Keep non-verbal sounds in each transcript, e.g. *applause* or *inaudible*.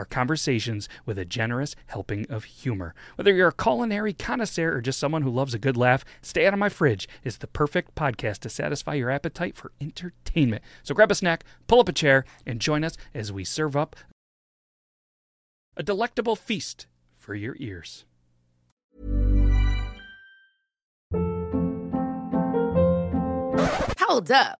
our conversations with a generous helping of humor. Whether you're a culinary connoisseur or just someone who loves a good laugh, Stay Out of My Fridge is the perfect podcast to satisfy your appetite for entertainment. So grab a snack, pull up a chair, and join us as we serve up a delectable feast for your ears. Hold up.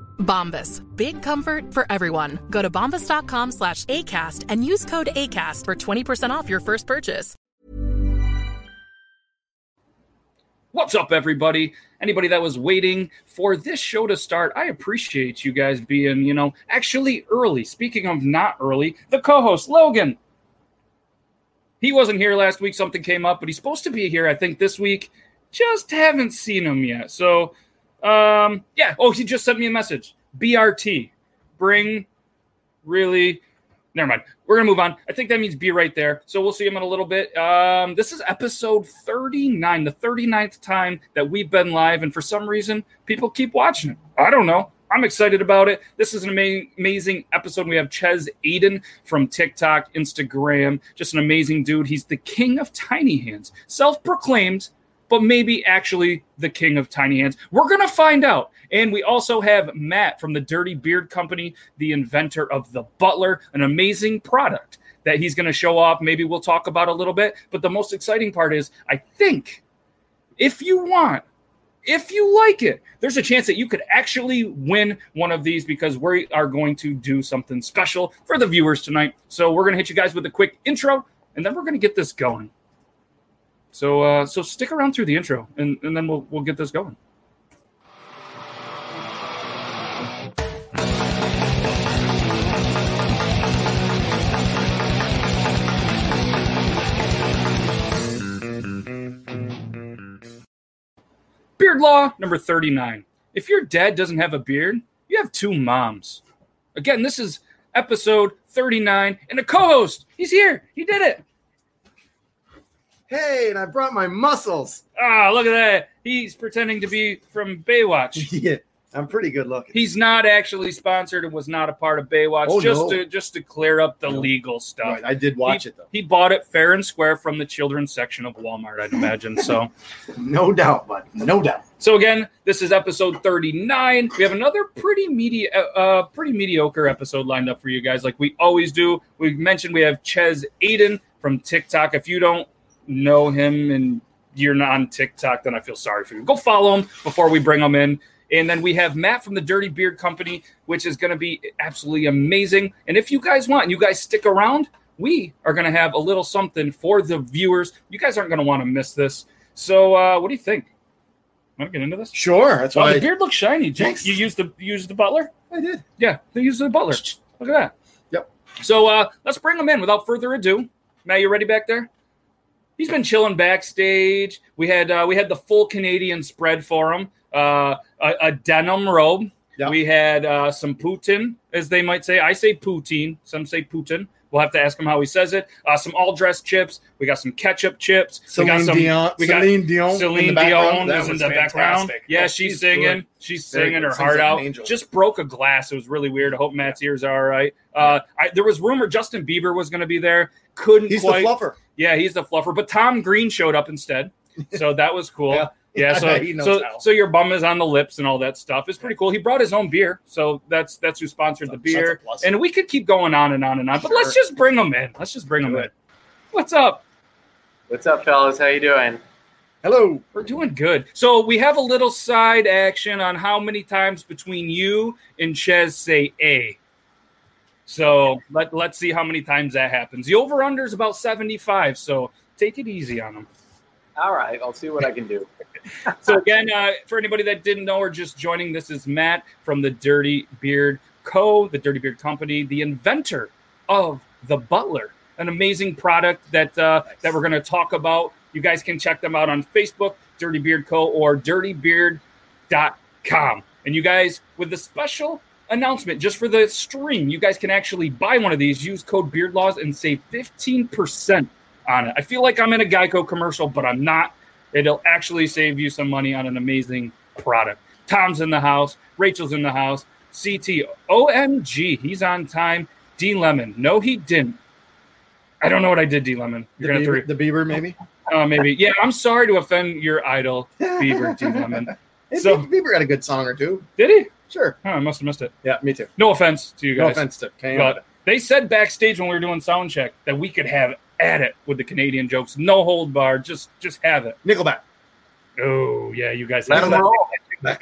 Bombas. Big comfort for everyone. Go to bombas.com slash ACAST and use code ACAST for 20% off your first purchase. What's up, everybody? Anybody that was waiting for this show to start, I appreciate you guys being, you know, actually early. Speaking of not early, the co host, Logan. He wasn't here last week. Something came up, but he's supposed to be here, I think, this week. Just haven't seen him yet. So, um, yeah. Oh, he just sent me a message. BRT. Bring really. Never mind. We're gonna move on. I think that means be right there. So we'll see him in a little bit. Um, this is episode 39, the 39th time that we've been live, and for some reason, people keep watching it. I don't know. I'm excited about it. This is an ama- amazing episode. We have Chez Aidan from TikTok, Instagram, just an amazing dude. He's the king of tiny hands, self proclaimed, but maybe actually the king of tiny hands. We're going to find out. And we also have Matt from the Dirty Beard Company, the inventor of the Butler, an amazing product that he's going to show off. Maybe we'll talk about a little bit. But the most exciting part is, I think if you want, if you like it, there's a chance that you could actually win one of these because we are going to do something special for the viewers tonight. So we're going to hit you guys with a quick intro, and then we're going to get this going. So uh, so stick around through the intro, and, and then we'll we'll get this going. Beard law number 39. If your dad doesn't have a beard, you have two moms. Again, this is episode 39, and a co host. He's here. He did it. Hey, and I brought my muscles. Ah, look at that. He's pretending to be from Baywatch. *laughs* yeah, I'm pretty good looking. He's not actually sponsored and was not a part of Baywatch. Oh, just no. to just to clear up the No. legal stuff. Right, I did watch he, it though. He bought it fair and square from the children's section of Walmart, I'd imagine. So *laughs* No doubt, bud. No doubt. So again, this is episode 39. We have another pretty medi- uh, uh, pretty mediocre episode lined up for you guys, like we always do. We mentioned we have Chez Aidan from TikTok. If you don't know him and you're not on TikTok, then I feel sorry for you. Go follow him before we bring him in. And then we have Matt from the Dirty Beard Company, which is going to be absolutely amazing. And if you guys want, and you guys stick around, we are going to have a little something for the viewers. You guys aren't going to want to miss this. So, uh, what do you think? Want to get into this? Sure. That's Oh, why the beard looks shiny. Thanks. you used the you used the butler? I did. Yeah, they used the butler. Look at that. Yep. So uh, let's bring him in without further ado. Matt, you ready back there? He's been chilling backstage. We had uh, we had the full Canadian spread for him. Uh, a, a denim robe. Yep. We had uh, some Putin, as they might say. I say poutine. Some say Putin. We'll have to ask him how he says it. Uh, some all dressed chips. We got some ketchup chips. we got some. Dion. we got Celine Dion. Celine. Dion is in the background. Yeah, Oh, she's, good. singing. She's singing her heart like out. angel. Just broke a glass. It was really weird. I hope Matt's ears are all right. Uh, I, there was rumor Justin Bieber was going to be there. Couldn't He's quite. the fluffer. Yeah, he's the fluffer. But Tom Green showed up instead, so that was *laughs* cool. Yeah. yeah. *laughs* so He knows so how. so your bum is on the lips and all that stuff. It's pretty cool. He brought his own beer, so that's that's who sponsored the That's a beer. And we could keep going on and on and on, but let's just bring him in. Let's just bring him Do in. it. What's up? What's up, fellas? How you doing? Hello. We're doing good. So we have a little side action on how many times between you and Ches say A. So let, let's see how many times that happens. The over under is about 75. So take it easy on them. All right, I'll see what I can do. *laughs* So again, uh, for anybody that didn't know or just joining, this is Matt from the Dirty Beard Co., the Dirty Beard Company, the inventor of the Butler, an amazing product that uh, that we're going to talk about. You guys can check them out on Facebook, Dirty Beard Co. or dirtybeard.com. And you guys, with the special announcement just for the stream, you guys can actually buy one of these, use code BeardLaws, and save 15% on it. I feel like I'm in a Geico commercial, but I'm not. It'll actually save you some money on an amazing product. Tom's in the house, Rachel's in the house, CT, OMG, he's on time. D Lemon, no, he didn't. I don't know what I did, D Lemon. The You're gonna Bieber, to the Bieber, maybe. re- uh, maybe. Yeah, I'm sorry to offend your idol, *laughs* Bieber D Lemon. Hey, So- Bieber had a good song or two. Did he? Sure. Oh, I must have missed it. Yeah, me too. No offense to you guys. No offense to Kane. But they said backstage when we were doing sound check that we could have at it with the Canadian jokes, no hold bar, just just have it. Nickelback. Oh yeah, you guys. Let have 'em that. roll. *laughs*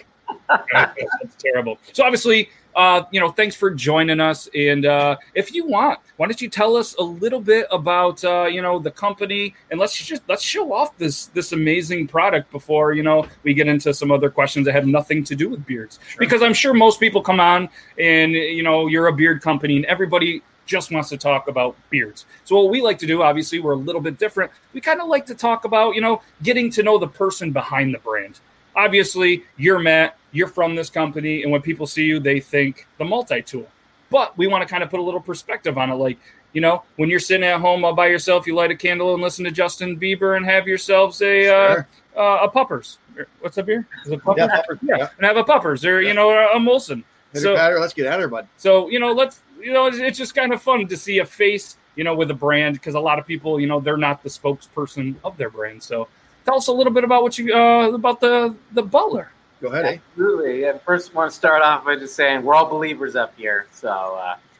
That's terrible. So obviously, uh, you know, thanks for joining us. And uh, if you want, why don't you tell us a little bit about uh, you know the company and let's just let's show off this this amazing product before you know we get into some other questions that have nothing to do with beards. Because I'm sure most people come on and you know you're a beard company and everybody just wants to talk about beards. So what we like to do, obviously, we're a little bit different. We kind of like to talk about you know getting to know the person behind the brand obviously you're Matt, you're from this company, and when people see you, they think the multi tool. But we want to kind of put a little perspective on it. Like, you know, when you're sitting at home all by yourself, you light a candle and listen to Justin Bieber and have yourselves a Sure. uh, uh, a puppers. What's up beer? Is it puppers? Yeah, Pepper. Yeah, Yeah. and have a puppers or you know a Molson. Hit So- let's get at her, bud. So you know, let's you know, it's, it's just kind of fun to see a face, you know, with a brand because a lot of people, you know, they're not the spokesperson of their brand. So tell us a little bit about what you uh, about the the Butler. Go ahead, eh? Absolutely. And first, want to start off by just saying we're all believers up here, so uh, *laughs*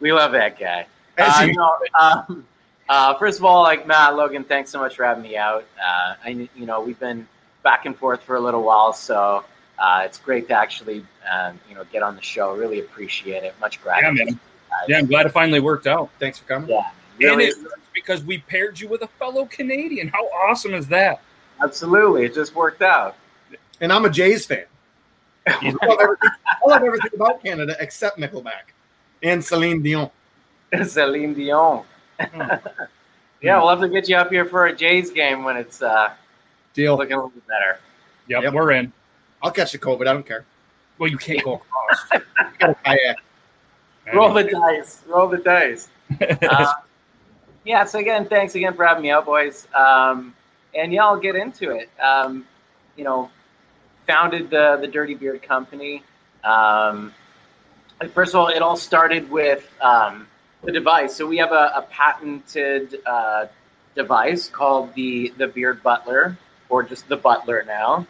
we love that guy. As Uh, you- no, um, uh, first of all, like Matt Logan, thanks so much for having me out. Uh, I, you know, we've been back and forth for a little while, so uh, it's great to actually, um, you know, get on the show. Really appreciate it. Much Yeah, gratitude. man. Yeah, I'm glad it finally worked out. Thanks for coming. Yeah, And really, it worked because we paired you with a fellow Canadian. How awesome is that? absolutely, it just worked out. And I'm a Jays fan. *laughs* I love everything, I love everything about Canada except Nickelback and Celine Dion. Celine Dion. Hmm. yeah, we'll have to get you up here for a Jays game when it's uh, Deal. looking a little bit better. Yep, Yep. we're in. I'll catch the COVID. I don't care. Well, you can't go across. Got a kayak. Roll the dice. Roll the dice. *laughs* Uh, yeah. So again, thanks again for having me out, boys. Um, and yeah, I'll get into it. Um, you know, founded the the Dirty Beard Company. Um, first of all, it all started with um, the device. So we have a, a patented uh, device called the the Beard Butler, or just the Butler now.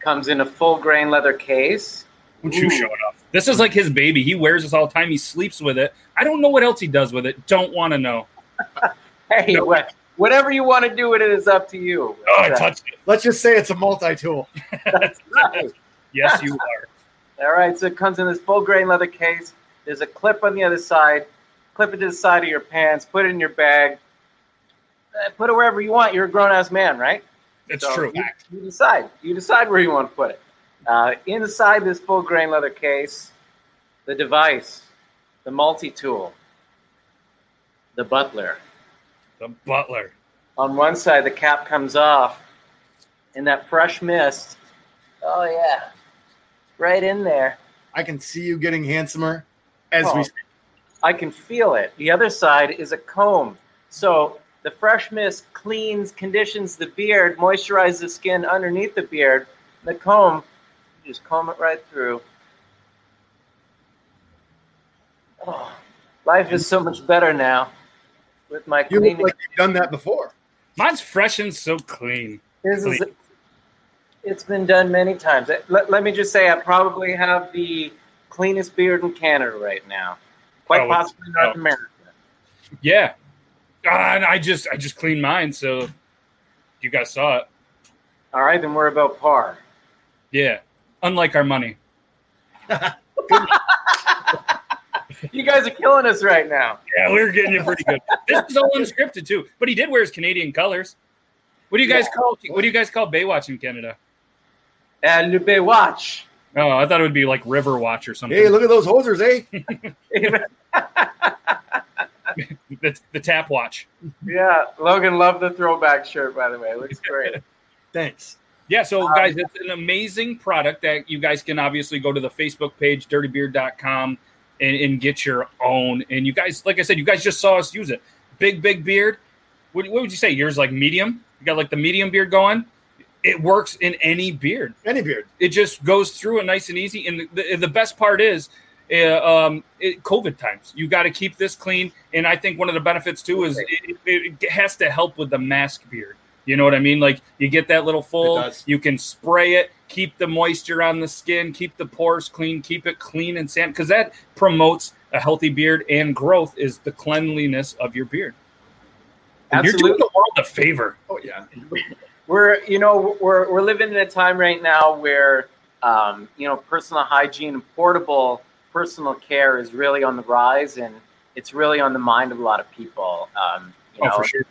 Comes in a full grain leather case. Don't you show it off. This is like his baby. He wears this all the time. He sleeps with it. I don't know what else he does with it. Don't want to know. *laughs* Hey, No. what, whatever you want to do with it is up to you. Oh, I touched it. Let's just say it's a multi-tool. *laughs* That's right. Yes, you are. All right, so it comes in this full grain leather case. There's a clip on the other side. Clip it to the side of your pants. Put it in your bag. Uh, Put it wherever you want. You're a grown ass man, right? It's So true. You, you decide. You decide where you want to put it. Uh, inside this full grain leather case, the device, the multi tool, the butler. The butler. On one side, the cap comes off, and that fresh mist. Oh yeah, right in there. I can see you getting handsomer as Oh. we I can feel it. The other side is a comb. So the fresh mist cleans, conditions the beard, moisturizes the skin underneath the beard. The comb, you just comb it right through. Oh, life is so much better now with my You look like you've done that before. Mine's fresh and so clean. This is, it's been done many times. Let, let me just say, I probably have the cleanest beard in Canada right now, quite Oh, it's- possibly North oh. America. Yeah. Uh, and I just I just cleaned mine, so you guys saw it. All right, then we're about par. Yeah. Unlike our money. *laughs* *laughs* You guys are killing us right now. Yeah, we are getting you pretty good. *laughs* This is all unscripted too. But he did wear his Canadian colors. What do you guys call what do you guys call Baywatch in Canada? Uh, Le Baywatch. Oh, I thought it would be like River Watch or something. Hey, look at those hosers, eh? *laughs* the, the tap watch. yeah, Logan loved the throwback shirt, by the way. It looks great. Thanks. Yeah, so guys, it's an amazing product that you guys can obviously go to the Facebook page, dirtybeard.com, and, and get your own. And you guys, like I said, you guys just saw us use it. Big, big beard. What, what would you say? Yours like medium? You got like the medium beard going? It works in any beard. Any beard. It just goes through it nice and easy. And the, the best part is, uh, um, it, COVID times. You got to keep this clean. And I think one of the benefits too is it, it, it has to help with the mask beard. You know what I mean? Like you get that little It fold, you can spray it, keep the moisture on the skin, keep the pores clean, keep it clean and sand because that promotes a healthy beard and growth is the cleanliness of your beard. And You're doing Absolutely. the world a favor. Oh yeah. We're, you know, we're, we're living in a time right now where, um, you know, personal hygiene and portable personal care is really on the rise and it's really on the mind of a lot of people. Um, you Oh, know, for sure.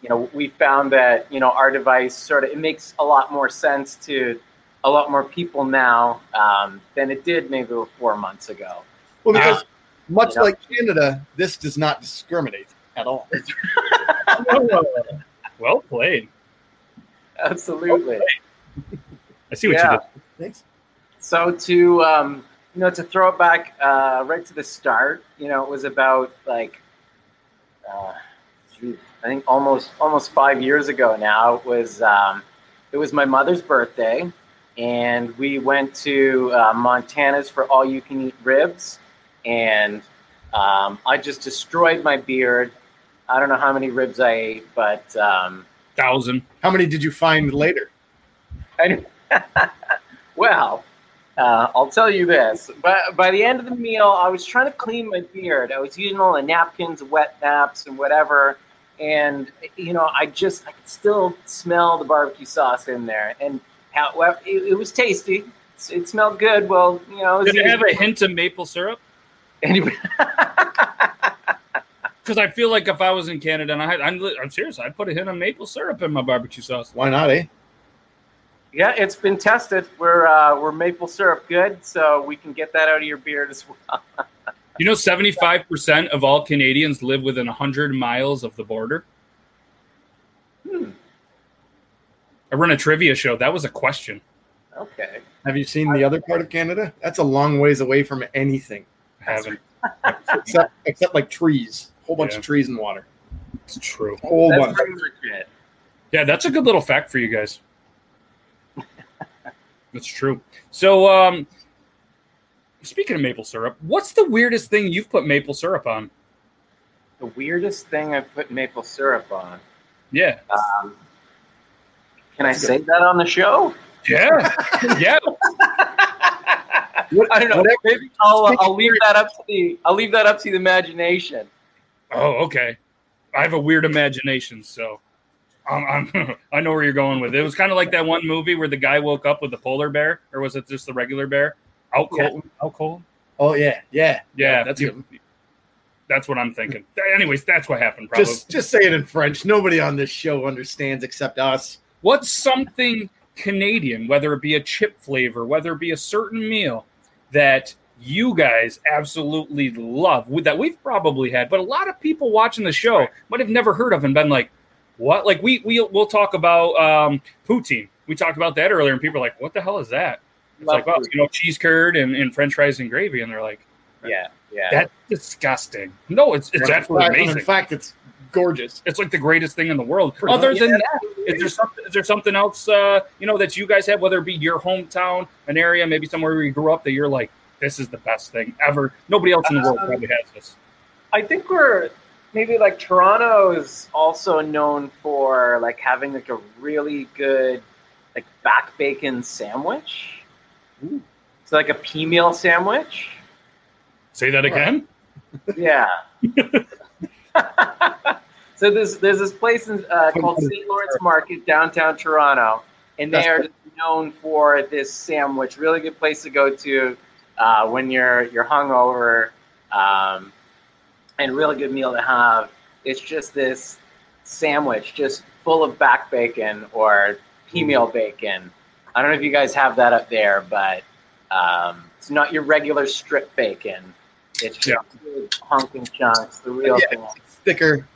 you know, we found that, you know, our device sort of, it makes a lot more sense to a lot more people now um, than it did maybe four months ago. Well, because Ah. much Yeah. like Canada, this does not discriminate at all. *laughs* Well played. Absolutely. I see what Yeah. you did. Thanks. So to um, you know, to throw it back uh, right to the start, you know, it was about like uh, I think almost almost five years ago now. It was um, it was my mother's birthday, and we went to uh, Montana's for all you can eat ribs, and um, I just destroyed my beard. I don't know how many ribs I ate, but um, Thousand. How many did you find later? I, *laughs* well, uh, I'll tell you this. But by the end of the meal, I was trying to clean my beard. I was using all the napkins, wet naps, and whatever. And you know, I just I could still smell the barbecue sauce in there, and how well, it, it was tasty. It smelled good. Well, you know, it Did it have a hint of maple syrup? Anyway, *laughs* Because I feel like if I was in Canada and I had, I'm, I'm serious, I'd put a hint of maple syrup in my barbecue sauce. Why not, eh? yeah, it's been tested. We're uh, we're maple syrup good, so we can get that out of your beard as well. *laughs* You know, 75% of all Canadians live within 100 miles of the border. Hmm. I run a trivia show. That was a question. Okay. Have you seen the other part of Canada? That's a long ways away from anything, I haven't. except except like trees. A whole bunch Yeah. of trees and water. It's true. Whole That's bunch. pretty much it. Yeah, that's a good little fact for you guys. *laughs* That's true. So, um, speaking of maple syrup, what's the weirdest thing you've put maple syrup on? The weirdest thing I've put maple syrup on. Yeah. Um, can I say that on the show? Yeah. yeah. What- *laughs* I don't know. whatever- Maybe I'll, uh, I'll leave that up to the I'll leave that up to the imagination. Oh, okay. I have a weird imagination, so Um, I'm, *laughs* I know where you're going with it. It was kind of like that one movie where the guy woke up with the polar bear, or was it just the regular bear? Out Yeah. cold. Out cold. Oh yeah, yeah, Yeah, that's you- good. That's what I'm thinking. Anyways, that's what happened. Probably. Just just say it in French. Nobody on this show understands except us. What's something Canadian, whether it be a chip flavor, whether it be a certain meal that you guys absolutely love that we've probably had, but a lot of people watching the show might have never heard of and been like, "What?" Like we we we'll talk about um, poutine. We talked about that earlier, and people are like, "What the hell is that?" It's Love like, well, you know, cheese curd and, and French fries and gravy, and they're like, Yeah, yeah. "That's disgusting." No, it's it's In absolutely amazing. In fact, it's gorgeous. It's like the greatest thing in the world. Pretty Other much. than that, is there something? Is there something else? Uh, you know that you guys have, whether it be your hometown, an area, maybe somewhere where you grew up, that you're like, this is the best thing ever. Nobody else in the world Um, probably has this. I think we're maybe like Toronto is also known for like having like a really good like back bacon sandwich. It's like a pea meal sandwich. Say that again. Yeah. *laughs* *laughs* so there's there's this place in, uh, called St. Lawrence Market downtown Toronto, and they are known for this sandwich. Really good place to go to uh, when you're you're hungover, um, and really good meal to have. It's just this sandwich, just full of back bacon or pea meal bacon. I don't know if you guys have that up there, but um, it's not your regular strip bacon. It's just Yeah. hunking chunks, the real Yeah. thing. It's thicker.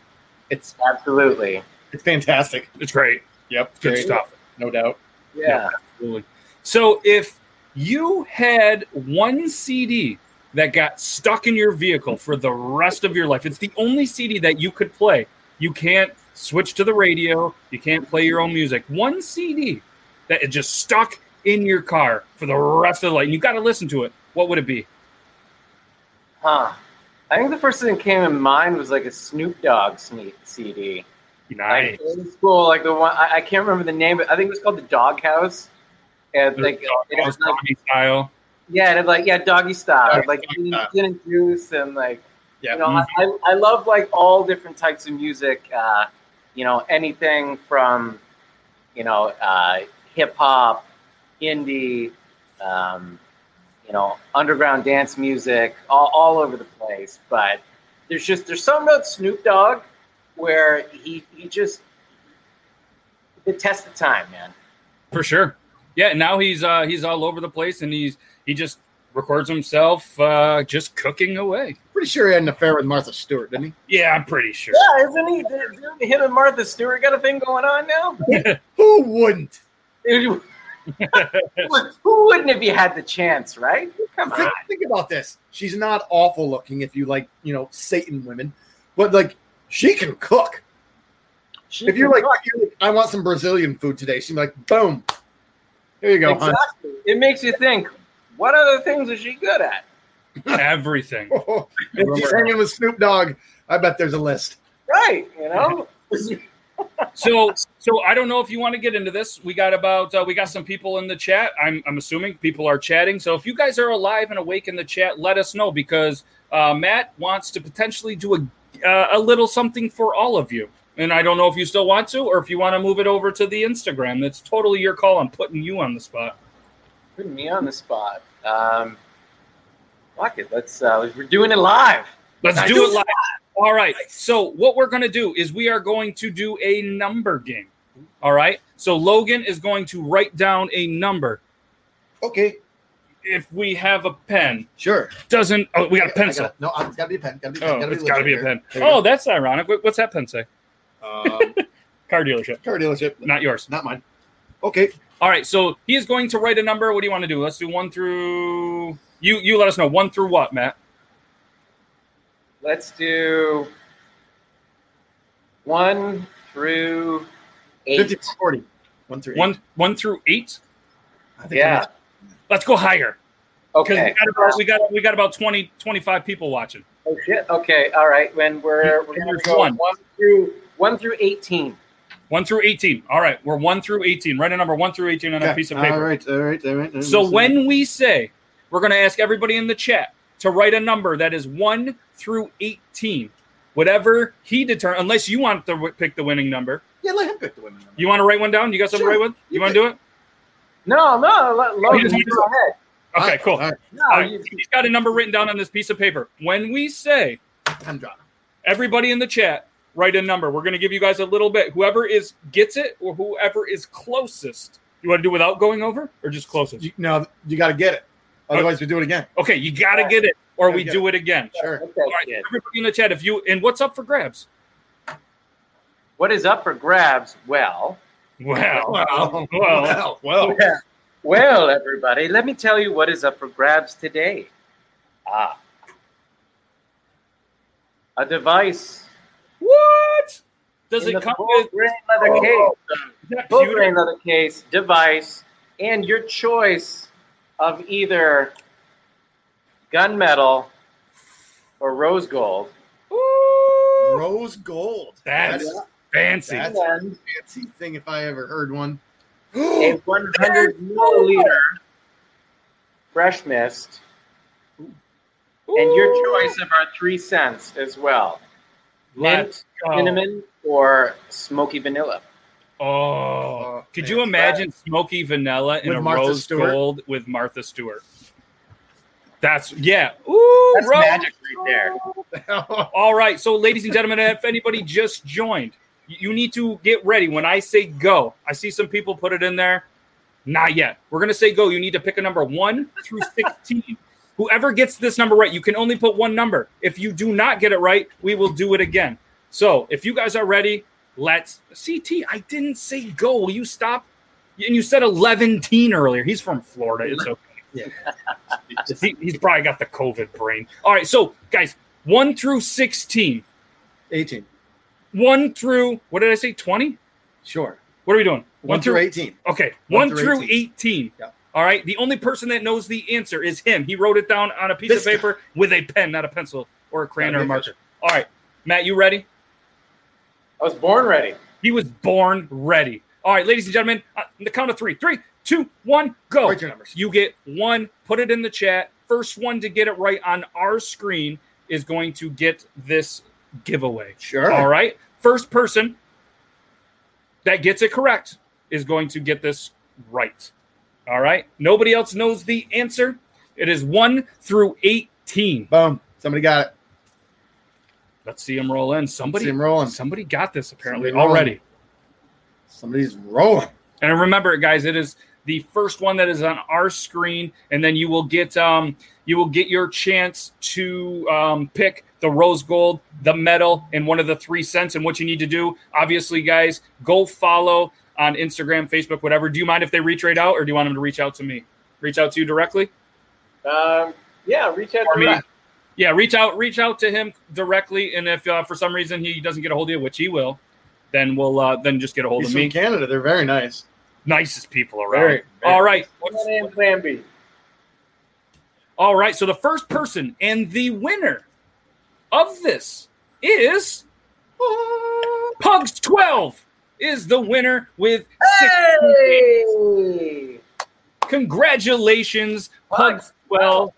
It's Absolutely. it's fantastic. It's great. Yep, Good great. stuff. No doubt. Yeah. Absolutely. So if you had one CD that got stuck in your vehicle for the rest of your life, it's the only CD that you could play. You can't switch to the radio. You can't play your own music. One CD that is just stuck in your car for the rest of the life. And you got to listen to it. What would it be? Huh. I think the first thing that came in mind was like a Snoop Dogg CD. Nice. Like in school, like the one I, I can't remember the name, but I think it was called the Dog House. And like, it was like Doggy style. yeah, and like yeah, doggy style, Doggy like gin, gin and juice, and like Yeah. you know, I, I, I love like all different types of music. Uh, you know, anything from you know uh, hip hop, indie, um, you know, underground dance music, all, all over the place. But there's just there's something about Snoop Dogg where he he just the test of time, man. For sure. Yeah, now he's uh he's all over the place and he's he just records himself uh just cooking away. Pretty sure he had an affair with Martha Stewart, didn't he? Yeah, I'm pretty sure. Yeah, isn't he? Did, did him and Martha Stewart got a thing going on now? *laughs* Who wouldn't? *laughs* Dude, who who wouldn't if you had the chance, right? Come Think, on. think about this. She's not awful looking if you like, you know, Satan women, but like she can cook. if you're like, if you're like, I want some Brazilian food today, she'd be like, boom. Here you go, hon. exactly. It makes you think, what other things is she good at? Everything. *laughs* if she's hanging with Snoop Dogg, I bet there's a list. Right, you know? *laughs* So so I don't know if you want to get into this. We got about uh, we got some people in the chat. I'm I'm assuming people are chatting. So if you guys are alive and awake in the chat, let us know because uh, Matt wants to potentially do a uh, a little something for all of you. And I don't know if you still want to or if you want to move it over to the Instagram. That's totally your call. I'm putting you on the spot. Putting me on the spot. Um, fuck it. Let's, uh, we're doing it live. Let's do do it live. All right. So what we're going to do is we are going to do a number game. All right. So Logan is going to write down a number. Okay, If we have a pen, sure. doesn't oh we got a I pencil. gotta- no, it's got to be a pen. Gotta be, Oh, gotta it's got to be a pen. legit here. Oh, that's ironic. What's that pen say? Um, *laughs* Car dealership, car dealership, not yours. not mine. Okay, All right. So he is going to write a number. What do you want to do? Let's do one through. You you let us know one through what, Matt? Let's do one through eight. 50 40. One through eight. One one through eight. I think Yeah. Let's go higher Okay. we got about we got we got about 20, 25 people watching. Oh shit. Okay. All right. When we're we're gonna go one. one. through one through eighteen. One through eighteen. All right, we're one through eighteen. Write a number one through eighteen on a piece of paper. right, all right, all right. So Listen. when we say we're going to ask everybody in the chat to write a number that is 1 through 18, whatever he determines, unless you want to pick the winning number, Yeah, let him pick the women. You want to write one down? You got something Sure. to write with? You, You want to do it? No, no, let, oh, he Logan, you do go ahead. Okay, All cool. right, No, All right, you, He's got a number written down on this piece of paper. When we say I'm drawing. everybody in the chat write a number, we're going to give you guys a little bit. Whoever is gets it or whoever is closest. You want to do without going over or just closest? You, no, you got to get it. Otherwise, we do it again. Okay, you got to get it or we do it again. Sure. okay, All right, everybody in the chat, if you and what's up for grabs? What is up for grabs? Well, Wow. Well, Well, well, well. well, everybody, let me tell you what is up for grabs today. Ah, a device what? Does in it come with grain leather Oh, case. that full beauty? grain leather case device and your choice of either gunmetal or rose gold. Ooh, Rose gold. That's fancy. that's a fancy thing if I ever heard one. *gasps* A 100 milliliter fresh mist, and your choice of our three scents as well: mint, cinnamon, or smoky vanilla. Oh, oh, could man. you imagine smoky vanilla in With a Martha rose Stewart? gold with Martha Stewart? That's yeah. Ooh, That's rose magic right there. All right, so ladies and gentlemen, if anybody just joined, you need to get ready. When I say go, I see some people put it in there. Not yet. We're gonna say go. You need to pick a number one through *laughs* sixteen. Whoever gets this number right, you can only put one number. If you do not get it right, we will do it again. So if you guys are ready, let's CT. I didn't say go. Will you stop? And you said eleven teen earlier. He's from Florida. It's okay. Yeah. *laughs* He- he's probably got the COVID brain. All right, so guys, one through sixteen. 18. One through what did I say? Twenty? Sure. What are we doing? One through 18. Okay, one, One through through 18. 18. Yeah. All right. The only person that knows the answer is him. He wrote it down on a piece This of paper with a pen, not a pencil or a crayon or a Gotta marker. All right, Matt, you ready? I was born ready. He was born ready. All right, ladies and gentlemen, uh, on the count of three, three, two, one, go. Write your numbers. You get one. Put it in the chat. First one to get it right on our screen is going to get this giveaway. Sure. All right. First person that gets it correct is going to get this right. All right. Nobody else knows the answer. It is one through 18. Boom. Somebody got it. Let's see him roll in. Somebody, See him rolling. somebody got this apparently Somebody rolling. already. Somebody's rolling. And remember, guys, it is the first one that is on our screen, and then you will get um, you will get your chance to um, pick the rose gold, the medal, and one of the three cents. And what you need to do, obviously, guys, go follow on Instagram, Facebook, whatever. Do you mind if they reach right out, or do you want them to reach out to me? Reach out to you directly. Um, yeah, reach out to me. me. Yeah, reach out, reach out to him directly, and if uh, for some reason he doesn't get a hold of you, which he will, then we'll uh, then just get a hold He's of from me. Canada. They're very nice. Nicest people around. Very, very All right. Plan and Plan B. All right. So the first person and the winner of this is Pugs 12 is the winner with 16. Hey! Congratulations, Pugs 12.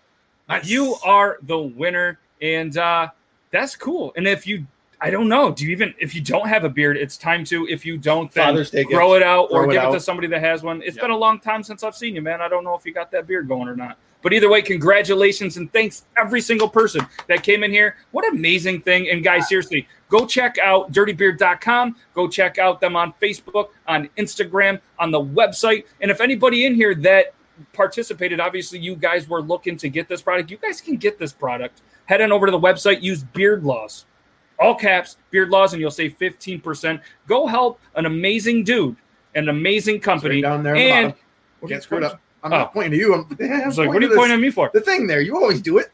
You are the winner. And uh, that's cool. And if you, I don't know, do you even, if you don't have a beard, it's time to, if you don't, then Father's Day grow gift. it out or it give it to somebody that has one. It's Yep. been a long time since I've seen you, man. I don't know if you got that beard going or not. But either way, congratulations and thanks every single person that came in here. What an amazing thing. And guys, seriously, go check out dirtybeard.com. Go check out them on Facebook, on Instagram, on the website. And if anybody in here that participated, obviously you guys were looking to get this product, you guys can get this product. Head on over to the website, use Beard Laws all caps, Beard Laws, and you'll save 15%. Go help an amazing dude, an amazing company. Down there the and bottom. Can't screw it up. I'm Oh. not pointing to you. I'm, *laughs* I was like, what are you pointing at me for? The thing there. You always do it.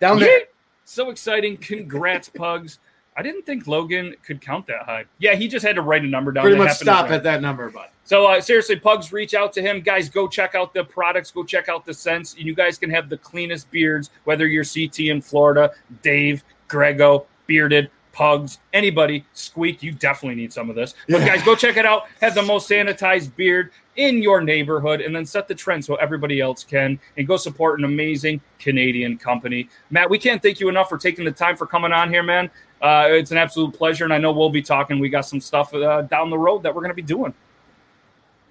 Down Yeah. there. So exciting. Congrats, *laughs* Pugs. I didn't think Logan could count that high. Yeah, he just had to write a number down. Pretty much stop at that number, bud. So uh, seriously, Pugs, reach out to him, guys. Go check out the products. Go check out the scents. And you guys can have the cleanest beards, whether you're CT in Florida, Dave, Grego, bearded. Pugs, anybody, Squeak, you definitely need some of this. But guys, go check it out. Have the most sanitized beard in your neighborhood and then set the trend so everybody else can and go support an amazing Canadian company. Matt, we can't thank you enough for taking the time for coming on here, man. Uh, it's an absolute pleasure. And I know we'll be talking. We got some stuff uh, down the road that we're going to be doing.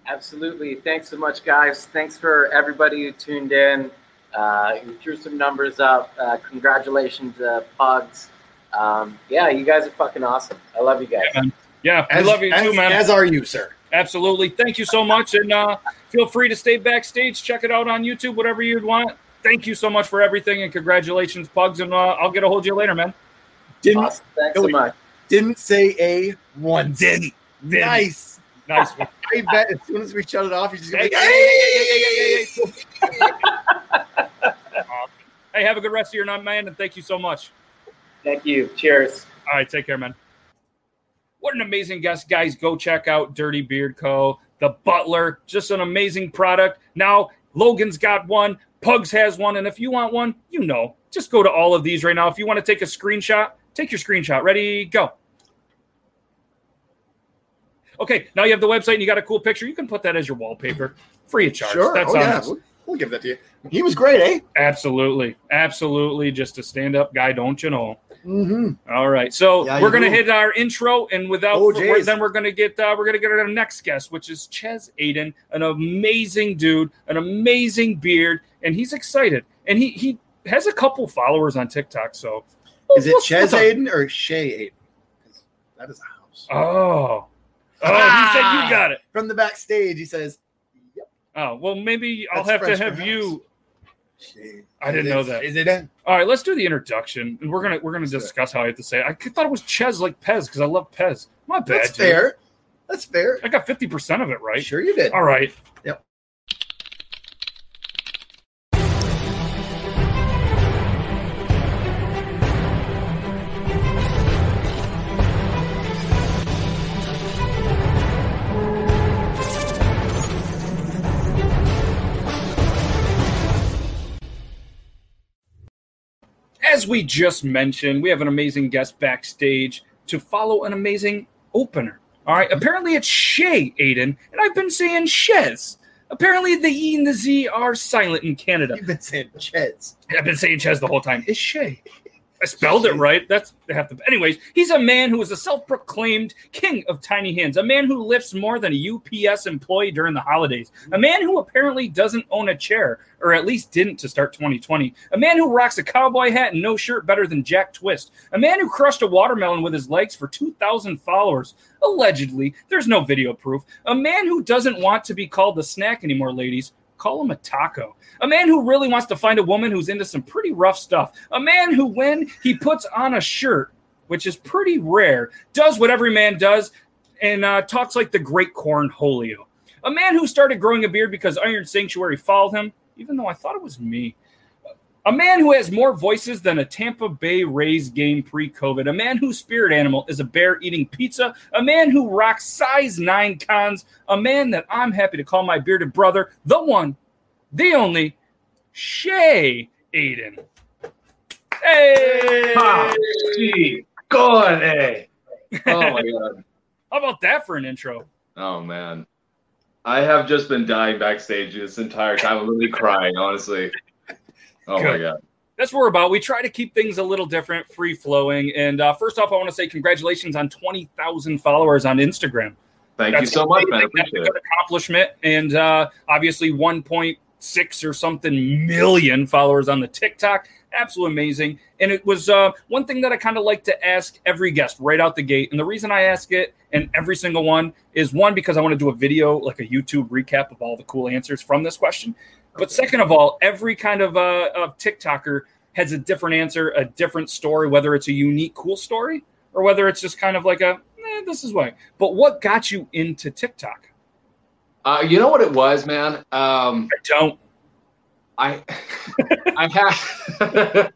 Absolutely. Thanks so much, guys. Thanks for everybody who tuned in. Uh, you threw some numbers up. Uh, congratulations, uh, Pugs. Um, yeah, you guys are fucking awesome. I love you guys. Yeah, yeah As, we love you as, too, man. As are you, sir. Absolutely. Thank you so much. And uh, feel free to stay backstage. Check it out on YouTube, whatever you'd want. Thank you so much for everything and congratulations, Pugs. And uh, I'll get a hold of you later, man. Didn't Awesome. Thanks so much. didn't say a one. Didn't. Didn't. Nice. Nice. I bet as soon as we shut it off, he's just gonna Hey, be hey, like, hey, hey, hey, hey, hey. hey, have a good rest of your night, man. And thank you so much. Thank you. Cheers. All right, take care, man. What an amazing guest, guys. Go check out Dirty Beard Co. The Butler, just an amazing product. Now, Logan's got one, Pugs has one, and if you want one, you know, just go to all of these right now. If you want to take a screenshot, take your screenshot. Ready, go. Okay, now you have the website and you got a cool picture. You can put that as your wallpaper, free of charge. Sure. That's oh, on yeah. We'll, we'll give that to you. He was great, eh? Absolutely, absolutely. Just a stand-up guy, don't you know? Mm-hmm. All right, so Yeah, we're gonna do. hit our intro, and without Oh, jeez. then we're gonna get uh, we're gonna get our next guest, which is Chez Aidan, an amazing dude, an amazing beard, and he's excited, and he he has a couple followers on TikTok. So Is it Chez Aidan or Shay Aidan? That is a house. Oh, oh, he said you got it. From the backstage, he says, Oh, well, maybe I'll That's have to have you. I didn't know that. Is it? All right, let's do the introduction, and we're gonna we're gonna discuss how I have to say. It. I thought it was Ches like Pez because I love Pez. My bad. That's dude. fair. That's fair. I got fifty percent of it right. Sure, you did. All right. Yep. As we just mentioned, we have an amazing guest backstage to follow an amazing opener. All right. Apparently it's Shay Aidan, and I've been saying Ches. Apparently the E and the Z are silent in Canada. You've been saying Ches. I've been saying Ches the whole time. It's Shay. I spelled it right. That's have to. Anyways, he's a man who is a self-proclaimed king of tiny hands. A man who lifts more than a UPS employee during the holidays. A man who apparently doesn't own a chair, or at least didn't to start 2020. A man who rocks a cowboy hat and no shirt better than Jack Twist. A man who crushed a watermelon with his legs for 2,000 followers. Allegedly, there's no video proof. A man who doesn't want to be called the snack anymore, ladies. Call him a taco. A man who really wants to find a woman who's into some pretty rough stuff. A man who, when he puts on a shirt, which is pretty rare, does what every man does and uh, talks like the great Cornholio. A man who started growing a beard because Iron Sanctuary followed him, even though I thought it was me. A man who has more voices than a Tampa Bay Rays game pre COVID. A man whose spirit animal is a bear eating pizza. A man who rocks size nine cons. A man that I'm happy to call my bearded brother, the one, the only, Shay Aidan. Hey! Ah, gee, go on, hey. Oh my god. *laughs* How about that for an intro? Oh man. I have just been dying backstage this entire time. I'm literally crying, honestly. Oh my god. That's what we're about. We try to keep things a little different, free flowing. And uh, first off, I want to say congratulations on 20,000 followers on Instagram. Thank you so much, man. That's a good accomplishment. And uh, obviously, 1.6 or something million followers on the TikTok. Absolutely amazing. And it was uh, one thing that I kind of like to ask every guest right out the gate. And the reason I ask it, and every single one, is one, because I want to do a video, like a YouTube recap of all the cool answers from this question. But second of all, every kind of, uh, of TikToker has a different answer, a different story, whether it's a unique, cool story or whether it's just kind of like a, eh, this is why. But what got you into TikTok? Uh, you know what it was, man? Um, I don't. I *laughs* I have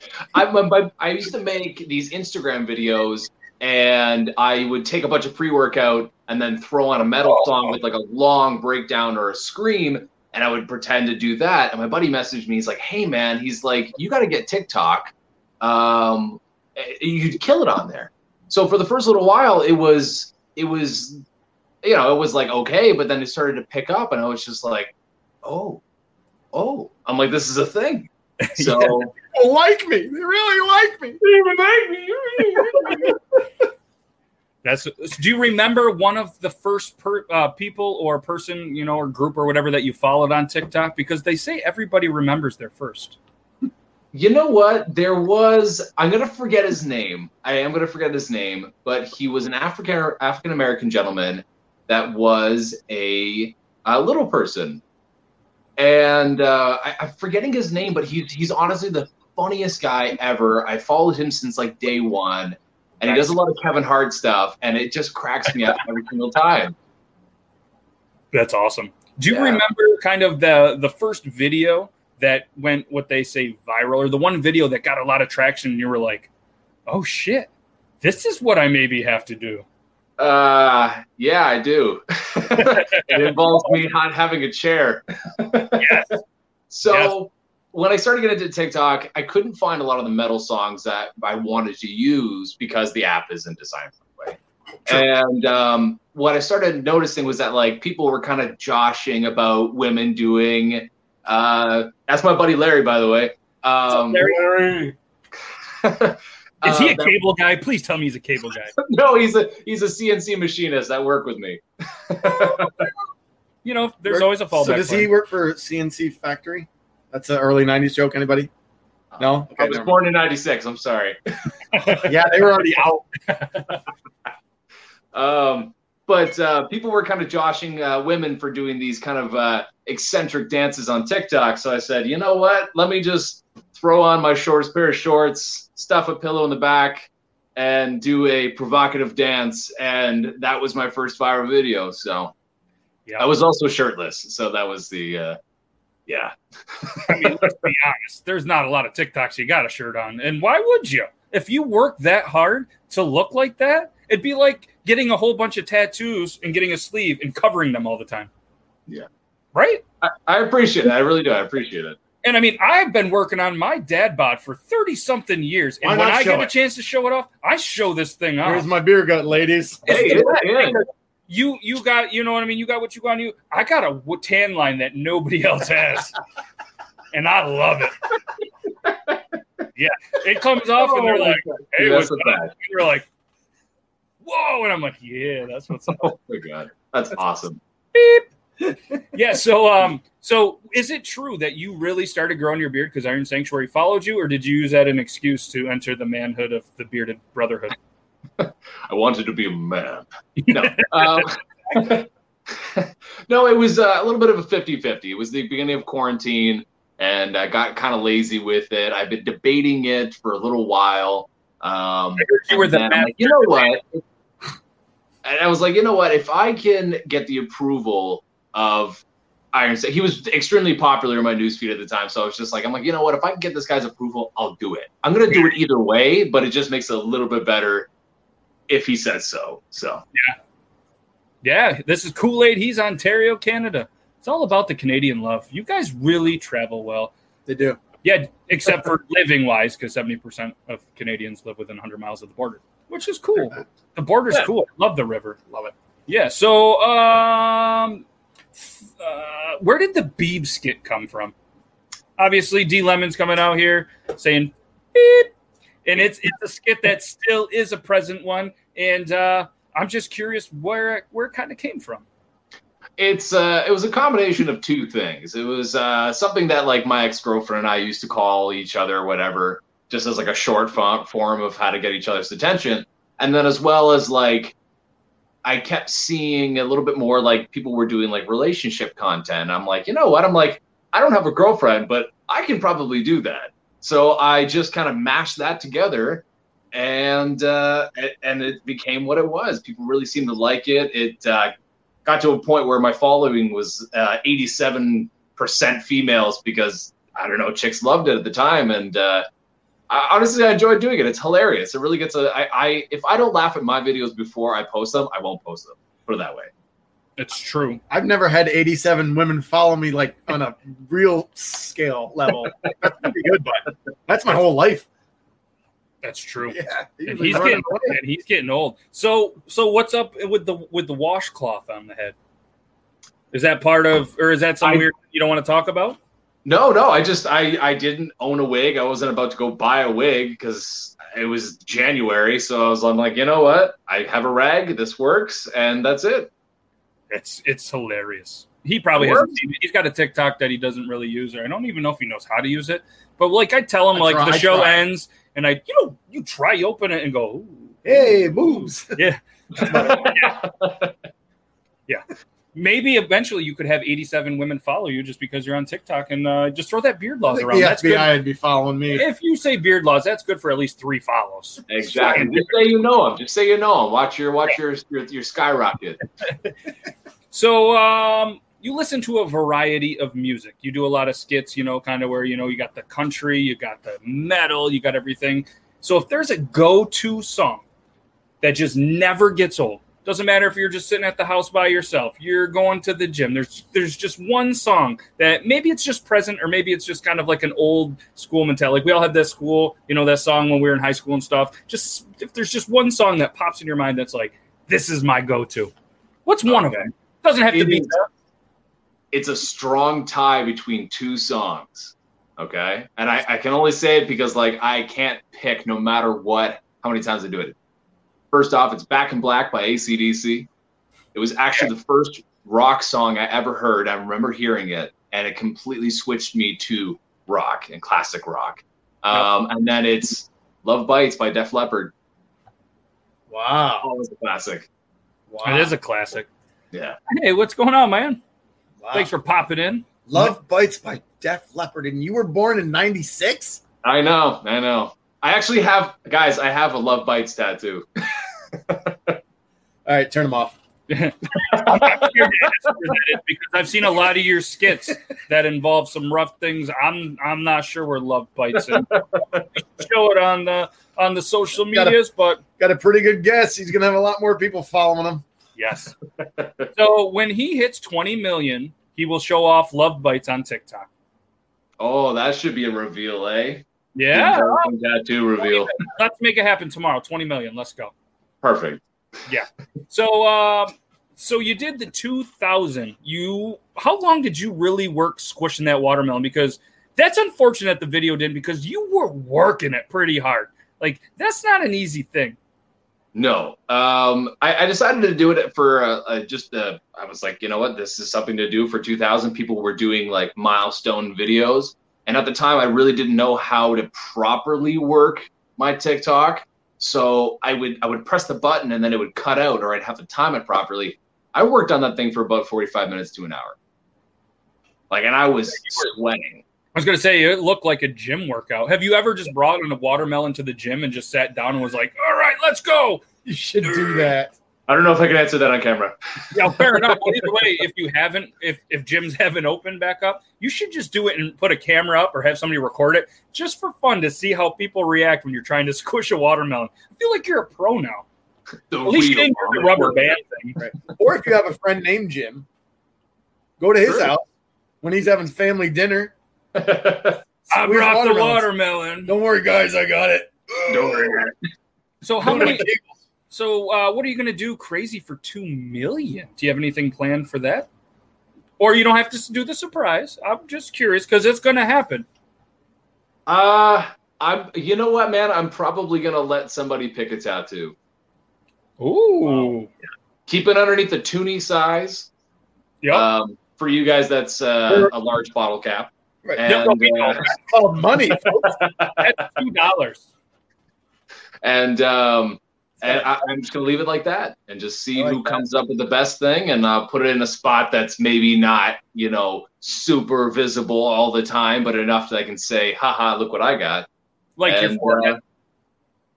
but *laughs* I used to make these Instagram videos and I would take a bunch of pre-workout and then throw on a metal song with like a long breakdown or a scream and I would pretend to do that and my buddy messaged me he's like hey man he's like you got to get TikTok um eh, you'd kill it on there So for the first little while, it was it was you know it was like okay, but then it started to pick up, and I was just like, oh, oh, I'm like this is a thing. *laughs* So They like me. They really like me. They even like me. *laughs* That's. Do you remember one of the first per, uh, people or person, you know, or group or whatever that you followed on TikTok? Because they say everybody remembers their first. You know what? There was I'm gonna forget his name. I am gonna forget his name, but he was an African African American gentleman that was a, a little person, and uh, I, I'm forgetting his name, but he's he's honestly the funniest guy ever. I followed him since like day one, and he does a lot of Kevin Hart stuff, and it just cracks me up every single time. That's awesome. Do you Yeah. remember kind of the the first video that went what they say viral, or the one video that got a lot of traction, and you were like, "Oh shit, this is what I maybe have to do." Uh, yeah, I do. *laughs* *laughs* it involves me not having a chair. Yes. *laughs* So Yes. When I started getting into TikTok, I couldn't find a lot of the metal songs that I wanted to use because the app isn't designed that way. And um, what I started noticing was that like people were kind of joshing about women doing. Uh, that's my buddy Larry, by the way. Um, Larry? *laughs* Is he uh, a cable guy? Please tell me he's a cable guy. *laughs* no, he's a he's a CNC machinist that worked with me. *laughs* You know, there's always a fallback. So does he work for CNC Factory? That's an early '90s joke. Anybody? No. I was never born in '96. I'm sorry. *laughs* Yeah, they were already out. *laughs* Um, but uh, people were kind of joshing uh, women for doing these kind of uh, eccentric dances on TikTok. So I said, you know what? Let me just throw on my shortest pair of shorts, stuff a pillow in the back, and do a provocative dance. And that was my first viral video. So Yeah. I was also shirtless. So that was the, uh, yeah. *laughs* I mean, let's be honest. There's not a lot of TikToks you got a shirt on, and why would you? If you work that hard to look like that, it'd be like getting a whole bunch of tattoos and getting a sleeve and covering them all the time. Yeah. Right. I, I appreciate it. I really do. I appreciate it. And I mean, I've been working on my dad bod for 30 something years. And when I show get a chance to show it off, I show this thing off. Here's my beer gut, ladies. Hey, the- yeah, yeah. You you got you know what I mean. You got what you got on you. I got a tan line that nobody *laughs* else has, and I love it. Yeah, it comes off, and they're like, "Hey, what's that's up?" And you're like, "Whoa!" And I'm like, "Yeah, that's what's up." *laughs* Oh my God. That's awesome. Beep. yeah. So um, so is it true that you really started growing your beard because Iron Sanctuary followed you, or did you use that an excuse to enter the manhood of the bearded brotherhood? *laughs* I wanted to be a man. *laughs* No. Um, *laughs* no, it was uh, a little bit of a 50 50. It was the beginning of quarantine, and I got kind of lazy with it. I've been debating it for a little while. Um, You were the then I'm man- like, you know what? And I was like, you know what? If I can get the approval of Iron he was extremely popular in my newsfeed at the time. So I was just like, I'm like, you know what? If I can get this guy's approval, I'll do it. I'm gonna do it either way, but it just makes it a little bit better if he says so. So Yeah, yeah. this is Kool Aid. He's Ontario, Canada. It's all about the Canadian love. You guys really travel well. They do. Yeah, except for *laughs* living wise, because 70% of Canadians live within 100 miles of the border, which is cool. The border's Yeah. cool. I love the river. Love it. Yeah, so um, uh, where did the Beeb skit come from? Obviously, D Lemon's coming out here saying beep, and it's it's a skit that still is a present one. And uh, I'm just curious where where it kind of came from. it's uh it was a combination of two things. It was uh something that like my ex girlfriend and I used to call each other whatever, just as like a short form of how to get each other's attention. And then as well as like I kept seeing a little bit more like people were doing like relationship content. I'm like, you know what? I'm like, I don't have a girlfriend, but I can probably do that. So I just kind of mashed that together and uh and it became what it was. People really seemed to like it. It uh got to a point where my following was uh, 87% females because I don't know, chicks loved it at the time. And uh, I, honestly, I enjoyed doing it. It's hilarious. It really gets a, I, I, if I don't laugh at my videos before I post them, I won't post them. Put it that way. It's true. I've never had 87 women follow me like on a real scale level. That's pretty good, but that's my whole life. That's true. *laughs* Yeah, he And he's getting away. and he's getting old. So so what's up with the with the washcloth on the head? Is that part of or is that something I- weird you don't want to talk about? No, no, I just I I didn't own a wig. I wasn't about to go buy a wig because it was January, so I was I'm like, you know what? I have a rag. This works, and that's it. It's it's hilarious. He probably It hasn't seen it. He's got a TikTok that he doesn't really use, or I don't even know if he knows how to use it. But like I tell him, I like try- the show ends, and I you know you try you open it and go, Ooh. Hey, boobs. *laughs* Yeah. yeah. yeah. Maybe eventually you could have 87 women follow you just because you're on TikTok and uh, just throw that beard laws around. the That's FBI good. would be following me. If you say beard laws, that's good for at least three follows. Exactly. Just say you know him. Just say you know him. Watch your watch your your, your skyrocket. *laughs* So um, you listen to a variety of music. You do a lot of skits, you know, kind of where you know you got the country, you got the metal, you got everything. So if there's a go-to song that just never gets old, doesn't matter if you're just sitting at the house by yourself, you're going to the gym. There's there's just one song that maybe it's just present, or maybe it's just kind of like an old school mentality. Like we all had that school, you know, that song when we were in high school and stuff. Just if there's just one song that pops in your mind that's like, this is my go-to. What's one of them? Doesn't have to be is- it's a strong tie between two songs. Okay. And I, I can only say it because like I can't pick no matter what how many times I do it. First off, it's Back in Black by AC/DC. It was actually the first rock song I ever heard. I remember hearing it, and it completely switched me to rock and classic rock. Um, and then it's Love Bites by Def Leppard. Wow. Always a classic. Wow. It is a classic. Yeah. Hey, what's going on, man? Wow. Thanks for popping in. Love Bites by Def Leppard. And you were born in 96? I know, I know. I actually have guys, I have a Love Bites tattoo. *laughs* All right, turn them off. I'm not here to answer that because I've seen a lot of your skits that involve some rough things. I'm I'm not sure where love bites in. *laughs* Show it on the on the social Gotta- medias, but Got a pretty good guess. He's going to have a lot more people following him. Yes. *laughs* So when he hits 20 million, he will show off love bites on TikTok. Oh, that should be a reveal, eh? Yeah, Tattoo reveal. *laughs* let's make it happen tomorrow. 20 million. Let's go. Perfect. Yeah. So, um, so you did the 2000. You, how long did you really work squishing that watermelon? Because that's unfortunate the video didn't because you were working it pretty hard. Like that's not an easy thing. No, um, I, I decided to do it for uh, uh, just. Uh, I was like, you know what, this is something to do for 2000. People were doing like milestone videos, and at the time, I really didn't know how to properly work my TikTok. So I would I would press the button and then it would cut out, or I'd have to time it properly. I worked on that thing for about 45 minutes to an hour. Like, and I was sweating. I was gonna say it looked like a gym workout. Have you ever just brought in a watermelon to the gym and just sat down and was like, "All right, let's go"? You should do that. I don't know if I can answer that on camera. *laughs* Yeah, fair enough. Well, either way, if you haven't, if if gyms *laughs* haven't opened back up, you should just do it and put a camera up or have somebody record it just for fun to see how people react when you're trying to *laughs* squish a watermelon. I feel like you're a pro now. The At least you didn't do the rubber band thing. Or if you have a friend named Jim, go to his Sure. house when he's having family dinner. I Squeeze brought the watermelons. watermelon. Don't worry, guys, I got it. Don't worry. So how many? So uh, what are you going to do crazy for two million? Do you have anything planned for that? Or you don't have to do the surprise. I'm just curious because it's going to happen. Uh I'm you know what, man? I'm probably gonna let somebody pick a tattoo. Ooh. Keep it underneath the toonie size. Yep. Um, for you guys, that's uh, a large bottle cap. Right. And, uh, It's called money, folks. That's two dollars. and um, and I, I'm just gonna leave it like that, and just see like who that. comes up with the best thing, and uh, put it in a spot that's maybe not, you know, super visible all the time, but enough that I can say, "Haha, look what I got." Like your forehead. uh,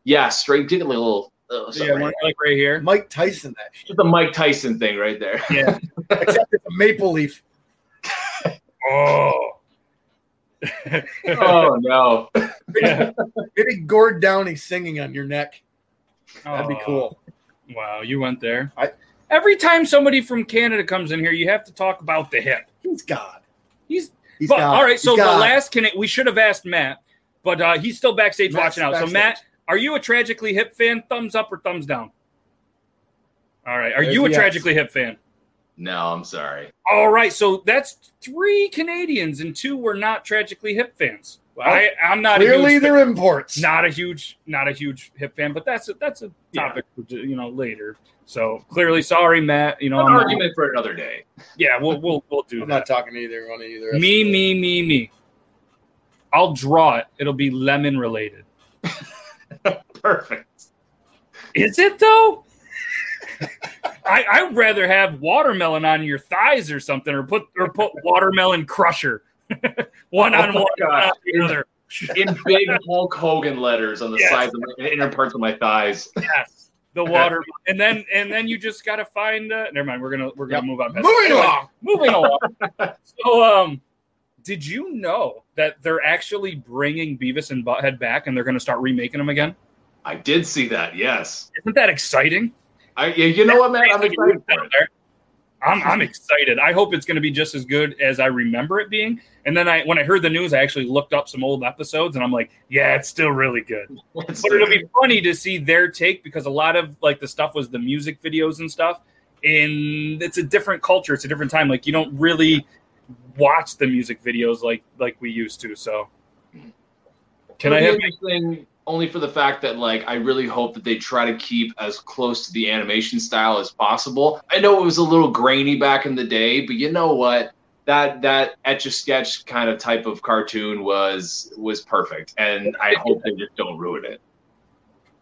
yeah, straight, get a little. Uh, yeah, right like right here. Mike Tyson, that shit. The Mike Tyson thing right there. Yeah. *laughs* Except it's a maple leaf. *laughs* Oh. Oh no. *laughs* Yeah. Maybe Gord Downie singing on your neck. That'd be Oh. cool. Wow, you went there. I- Every time somebody from Canada comes in here, you have to talk about the hip. He's God. He's He's but God. all right. He's So the God. last can we should have asked Matt, but uh, he's still backstage Matt's watching out. So. Matt, Are you a Tragically Hip fan? Thumbs up or thumbs down? All right. Are There's you a. Tragically Hip fan? No, I'm sorry. All right. So that's three Canadians and two were not Tragically Hip fans. Oh, I, I'm not a Clearly, huge, they're imports. not a huge not a huge hip fan, but that's a, that's a topic for, you know later. So clearly, sorry, Matt. You know, An I'm not- argument for another day. yeah, we'll we'll we'll do I'm that. not talking to either one of either. Me, me, me, me. I'll draw it. It'll be lemon related. *laughs* Perfect. Is it though? *laughs* I I'd rather have watermelon on your thighs or something, or put or put *laughs* watermelon crusher, *laughs* one on Oh one, God. on the other. In big Hulk Hogan letters on the Yes. sides of my inner parts of my thighs. *laughs* Yes, the water, and then and then you just gotta find. Uh, never mind. We're gonna we're gonna Yep. move on. past Moving that. Anyway, along. Moving along. so, um, did you know that they're actually bringing Beavis and Butthead back, and they're gonna start remaking them again? I did see that. Yes. Isn't that exciting? I. yeah, You know what, man? I'm excited. I'm, I'm excited. I hope it's going to be just as good as I remember it being. And then I, when I heard the news, I actually looked up some old episodes, and I'm like, yeah, it's still really good. *laughs* It's- But it'll be funny to see their take because a lot of like the stuff was the music videos and stuff, and it's a different culture. It's a different time. Like you don't really watch the music videos like like we used to. So, can I have interesting only for the fact that like I really hope that they try to keep as close to the animation style as possible. I know it was a little grainy back in the day, but you know what? That that etch a sketch kind of type of cartoon was was perfect, and I hope they just don't ruin it.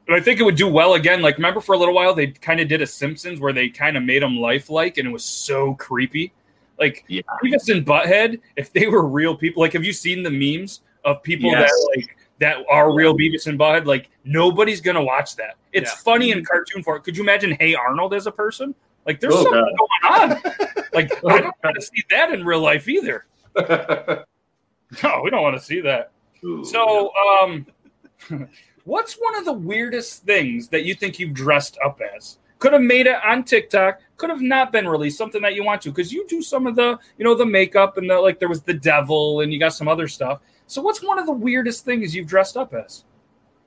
But I think it would do well again. Like, remember for a little while they kind of did a Simpsons where they kind of made them lifelike, and it was so creepy. Like Yeah. Beavis and Butthead, if they were real people, like have you seen the memes of people Yes. that like that are real Beavis and Butthead? Like nobody's gonna watch that. It's Yeah. funny in cartoon form. Could you imagine Hey Arnold as a person? Like there's Oh, something going on. *laughs* Like I don't want to see that in real life either. *laughs* No, we don't want to see that. So, um, *laughs* what's one of the weirdest things that you think you've dressed up as? Could have made it on TikTok. Could have not been released. Something that you want to, because you do some of the, you know, the makeup and the like. There was the devil, and you got some other stuff. So, what's one of the weirdest things you've dressed up as?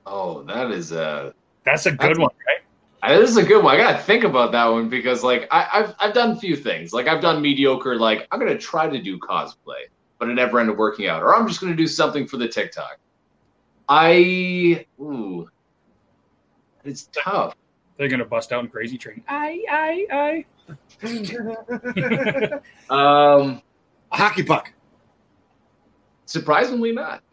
oh, that is a That's a good That's- one, right? This is a good one. I gotta think about that one because, like, I, I've I've done a few things. Like, I've done mediocre. Like, I'm gonna try to do cosplay, but it never ended up working out. Or I'm just gonna do something for the TikTok. I ooh, it's tough. They're gonna bust out in Crazy Train. I, I, I. Um, Hockey puck. Surprisingly not. *laughs*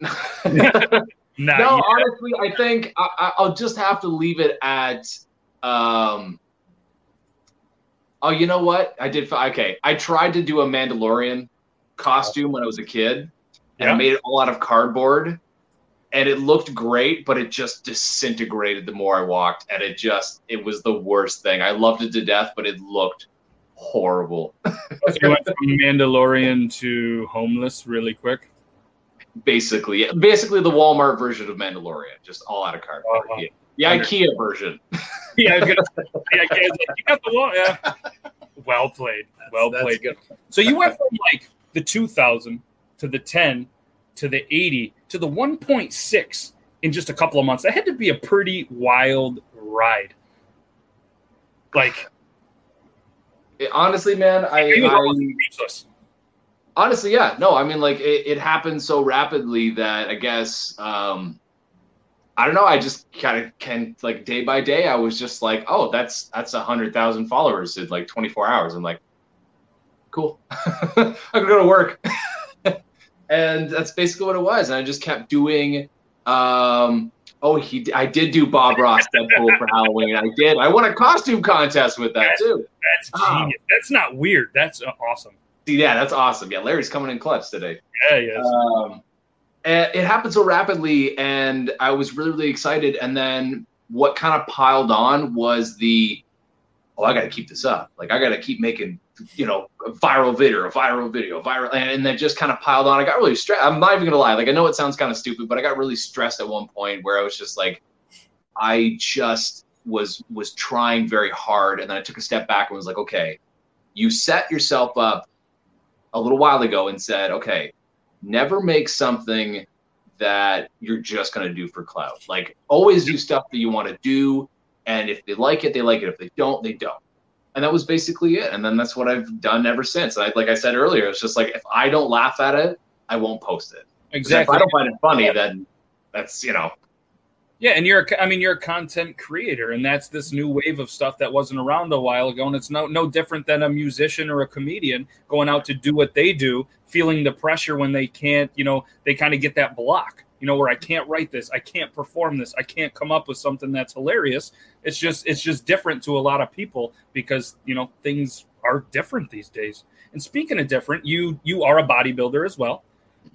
No, yeah. honestly, I think I, I- I'll just have to leave it at. Um, oh, you know what? I did. Okay, I tried to do a Mandalorian costume when I was a kid, and I made it all out of cardboard, and it looked great, but it just disintegrated the more I walked, and it just it was the worst thing. I loved it to death, but it looked horrible. *laughs* So you went from Mandalorian to homeless really quick. Basically, basically the Walmart version of Mandalorian, just all out of cardboard. Uh-huh. Yeah. The IKEA version. *laughs* Yeah, I was gonna say, yeah, I guess, like, you got the wall. Yeah. *laughs* Well played. Well That's played. good. So you went from like the 2000 to the 10 to the 80 to the 1.6 in just a couple of months. That had to be a pretty wild ride. Like, It- honestly, man, I, he was I almost speechless. Honestly, yeah, no, I mean, like it, it happened so rapidly that I guess um, I don't know. I just kind of can like day by day. I was just like, oh, that's that's a hundred thousand followers in like 24 hours. I'm like, cool. *laughs* I can go to work, *laughs* and that's basically what it was. And I just kept doing. Um, oh, he, I did do Bob Ross Deadpool for Halloween. I did. I won a costume contest with that too. That's Oh. genius. That's not weird. That's uh, awesome. See, yeah, that's awesome. Yeah, Larry's coming in clutch today. Yeah, yes. Um, it happened so rapidly, and I was really, really excited. And then what kind of piled on was the, oh, I got to keep this up. Like I got to keep making, you know, a viral video, a viral video, viral, and, and then just kind of piled on. I got really stressed. I'm not even gonna lie. Like I know it sounds kind of stupid, but I got really stressed at one point where I was just like, I just was was trying very hard, and then I took a step back and was like, okay, you set yourself up a little while ago and said, okay, never make something that you're just going to do for clout. Like always do stuff that you want to do. And if they like it, they like it. If they don't, they don't. And that was basically it. And then that's what I've done ever since. I, like I said earlier, it's just like if I don't laugh at it, I won't post it. Exactly. If I don't find it funny, then that's, you know, Yeah, and you're a, I mean you're a content creator and that's this new wave of stuff that wasn't around a while ago and it's no no different than a musician or a comedian going out to do what they do, feeling the pressure when they can't, you know, they kind of get that block, you know, where I can't write this, I can't perform this, I can't come up with something that's hilarious. It's just it's just different to a lot of people because, you know, things are different these days. And speaking of different, you you are a bodybuilder as well.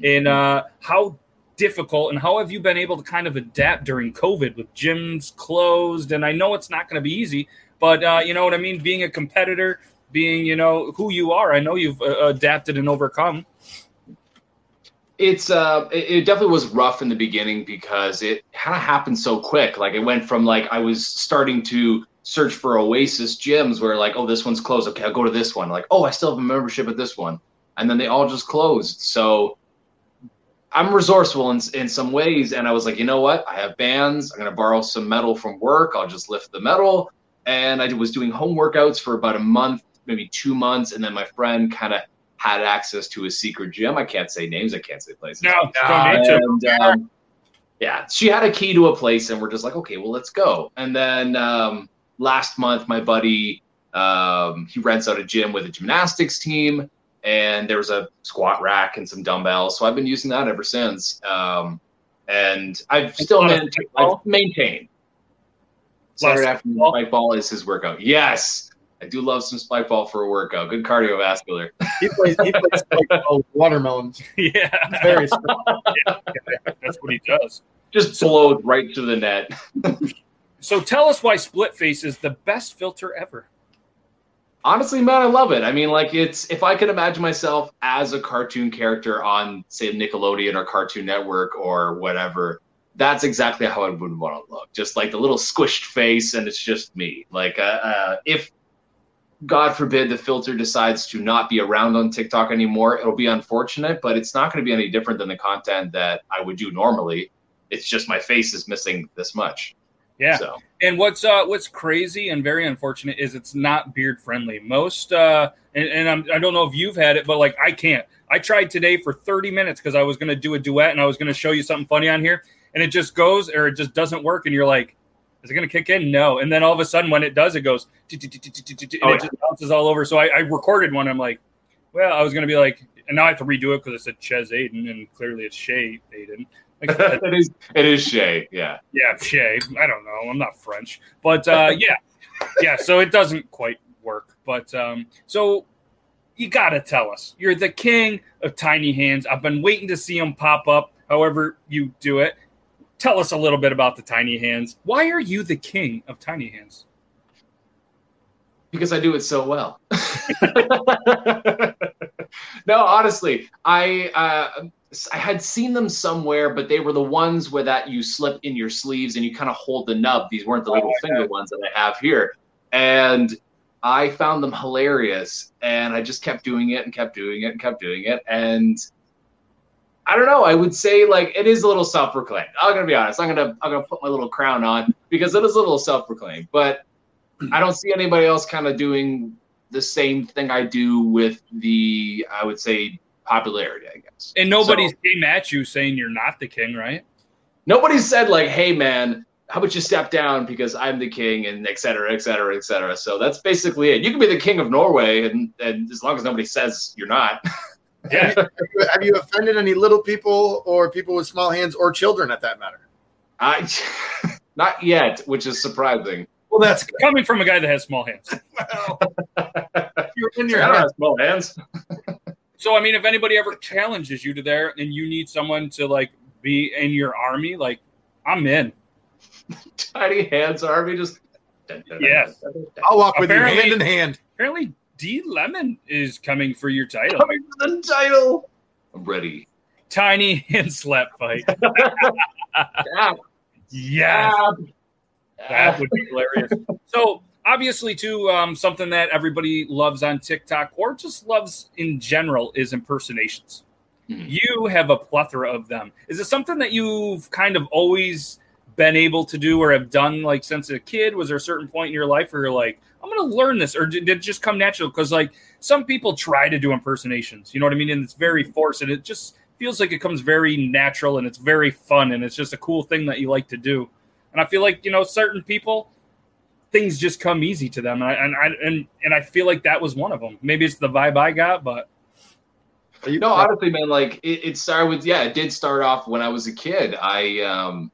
And uh how difficult and how have you been able to kind of adapt during covid with gyms closed? And i know it's not going to be easy but uh, you know what i mean? Being a competitor being you know who you are i know you've uh, adapted and overcome. It's uh it, it definitely was rough in the beginning because it kind of happened so quick. Like it went from like i was starting to search for oasis gyms where like oh this one's closed. Okay i'll go to this one. Like oh i still have a membership at this one. And then they all just closed. So i'm resourceful in, in some ways and i was like you know what i have bands i'm going to borrow some metal from work i'll just lift the metal and i was doing home workouts for about a month maybe two months and then my friend kind of had access to a secret gym. I can't say names. I can't say places. no to. And, um, yeah, she had a key to a place, and we're just like, okay, well, let's go. And then um, last month, my buddy um, he rents out a gym with a gymnastics team, and there was a squat rack and some dumbbells. So I've been using that ever since. Um, and I've still man- I've maintained. Lot Saturday afternoon ball? spike ball is his workout. Yes, I do love some spike ball for a workout. Good cardiovascular. *laughs* He plays. He plays like, oh, watermelons. *laughs* yeah Very strong. *laughs* that's what he does Just blows right to the net. so tell us why split face is the best filter ever honestly man i love it. I mean like it's if i could imagine myself as a cartoon character on say nickelodeon or cartoon network or whatever that's exactly how i would want to look. Just like the little squished face and it's just me. Like uh, uh, if god forbid the filter decides to not be around on tiktok anymore it'll be unfortunate but it's not going to be any different than the content that i would do normally. It's just my face is missing this much. Yeah. So And what's uh what's crazy and very unfortunate is it's not beard friendly. Most uh and, and I'm, I don't know if you've had it, but like I can't. I tried today for 30 minutes because I was gonna do a duet and I was gonna show you something funny on here, and it just goes or it just doesn't work, and you're like, is it gonna kick in? No. And then all of a sudden when it does, it goes and it just bounces all over. So I, I recorded one. I'm like, well, I was gonna be like, and now I have to redo it because it said Chez Aidan, and clearly it's Shay Aidan. Like, *laughs* it is it is shay yeah yeah, Shay. I don't know. I'm not French, but uh, *laughs* yeah, yeah. So it doesn't quite work. But um, so you got to tell us. You're the king of tiny hands. I've been waiting to see them pop up. However you do it. Tell us a little bit about the tiny hands. Why are you the king of tiny hands? because I do it so well. *laughs* *laughs* no, honestly, I uh, I had seen them somewhere, but they were the ones where that you slip in your sleeves and you kind of hold the nub. These weren't the little finger ones that I have here, and I found them hilarious, and I just kept doing it and kept doing it and kept doing it, and I don't know. I would say like it is a little self-proclaimed. I'm gonna be honest. I'm gonna I'm gonna put my little crown on because it is a little self-proclaimed, but I don't see anybody else kind of doing the same thing I do with the I would say popularity. I guess. And nobody So- came at you saying you're not the king, right? nobody said like, "Hey, man." How about you step down because I'm the king and et cetera, et cetera, et cetera. So that's basically it. You can be the king of Norway, and, and as long as nobody says you're not, Yeah. Have you offended any little people or people with small hands or children at that matter? I *laughs* not yet, which is surprising. Well, that's good. Coming from a guy that has small hands. *laughs* Well, you're in your I don't head. have small hands. *laughs* So I mean, if anybody ever challenges you to there, and you need someone to like be in your army, like I'm in. Tiny hands army just. Yes. I'll walk with you hand in hand. Apparently, D Lemon is coming for your title. Coming for the title. I'm ready. Tiny and slap fight. *laughs* yeah. Yes, that would be hilarious. So obviously, too, um, something that everybody loves on TikTok or just loves in general is impersonations. Mhm. You have a plethora of them. Is it something that you've kind of always been able to do or have done like since a kid? Was there a certain point in your life where you're like, I'm going to learn this, or did, did it just come natural? Because like some people try to do impersonations, you know what I mean, and it's very forced, and it just feels like it comes very natural and it's very fun, and it's just a cool thing that you like to do. And I feel like you know certain people, things just come easy to them, and I, and I, and and I feel like that was one of them. Maybe it's the vibe I got, but you know, honestly, man, like it, it started with yeah, it did start off when I was a kid. I um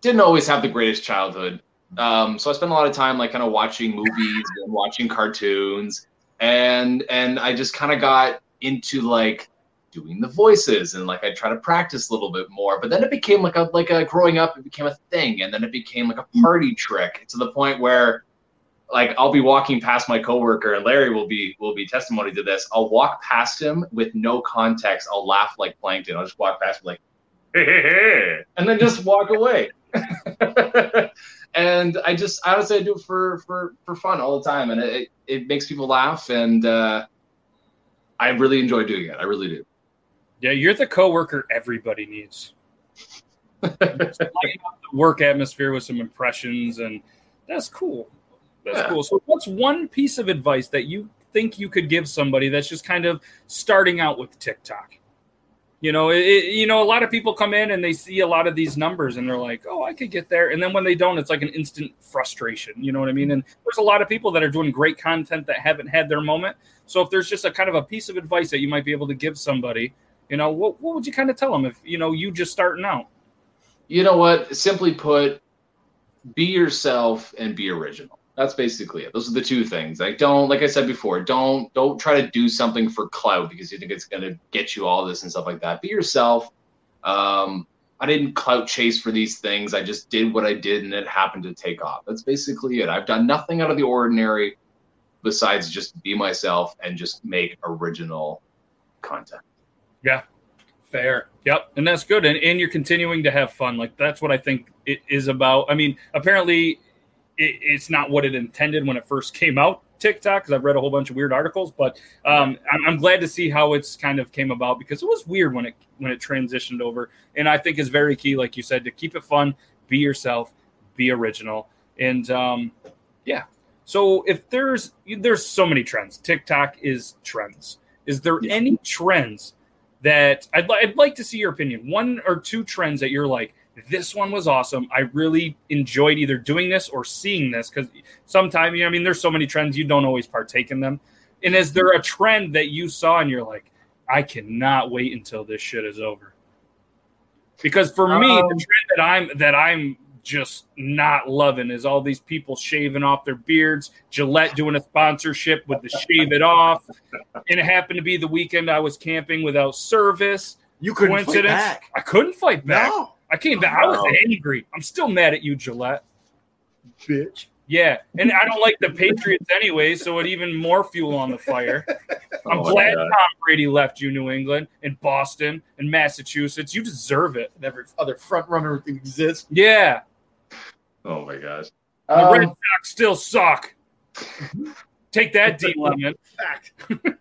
didn't always have the greatest childhood. Um, so I spent a lot of time like kind of watching movies and watching cartoons and and I just kind of got into like doing the voices and like I try to practice a little bit more. But then it became like a like a growing up, it became a thing, and then it became like a party trick to the point where like I'll be walking past my coworker and Larry will be will be testimony to this. I'll walk past him with no context. I'll laugh like plankton. I'll just walk past him like hey, hey, hey, and then just walk away. *laughs* and I just honestly I do it for for for fun all the time, and it it makes people laugh, and uh, I really enjoy doing it. I really do. Yeah, you're the coworker everybody needs. Just up the work atmosphere with some impressions, and that's cool. That's Yeah. cool. So, what's one piece of advice that you think you could give somebody that's just kind of starting out with TikTok? You know, it- you know, a lot of people come in and they see a lot of these numbers and they're like, "Oh, I could get there," and then when they don't, it's like an instant frustration. You know what I mean? And there's a lot of people that are doing great content that haven't had their moment. So, if there's just a kind of a piece of advice that you might be able to give somebody, you know, what what would you kind of tell them if you know you just starting out? you know what? Simply put, be yourself and be original. That's basically it. Those are the two things. Like don't, like I said before, don't don't try to do something for clout because you think it's gonna get you all this and stuff like that. Be yourself. Um, I didn't clout chase for these things. I just did what I did and it happened to take off. That's basically it. I've done nothing out of the ordinary besides just be myself and just make original content. Fair. Yep. And that's good. And, and you're continuing to have fun. Like that's what I think it is about. I mean, apparently it, it's not what it intended when it first came out, TikTok, because I've read a whole bunch of weird articles, but um, I'm, I'm glad to see how it's kind of came about because it was weird when it when it transitioned over. And I think is very key, like you said, to keep it fun, be yourself, be original. And um, yeah. So if there's there's so many trends. TikTok is trends. Is there Yeah. any trends that I'd, li- I'd like to see your opinion. One or two trends that you're like, this one was awesome. I really enjoyed either doing this or seeing this because sometimes, you know, I mean, there's so many trends you don't always partake in them. And is there a trend that you saw and you're like, I cannot wait until this shit is over? Because for me, the Um, trend that I'm that I'm just not loving is all these people shaving off their beards, Gillette doing a sponsorship with the shave it off. And it happened to be the weekend I was camping without service. You couldn't fight Coincidence? back. I couldn't fight back. No, I came back. I was angry. I'm still mad at you, Gillette. bitch. Yeah, and I don't like the Patriots anyway, so it even more fuel on the fire. I'm Oh glad. Tom Brady left you, New England, and Boston, and Massachusetts. You deserve it. Every other front runner exists. Yeah, Oh my gosh. the Um, Red Sox still suck. Take that, D *laughs* Lemon. fact.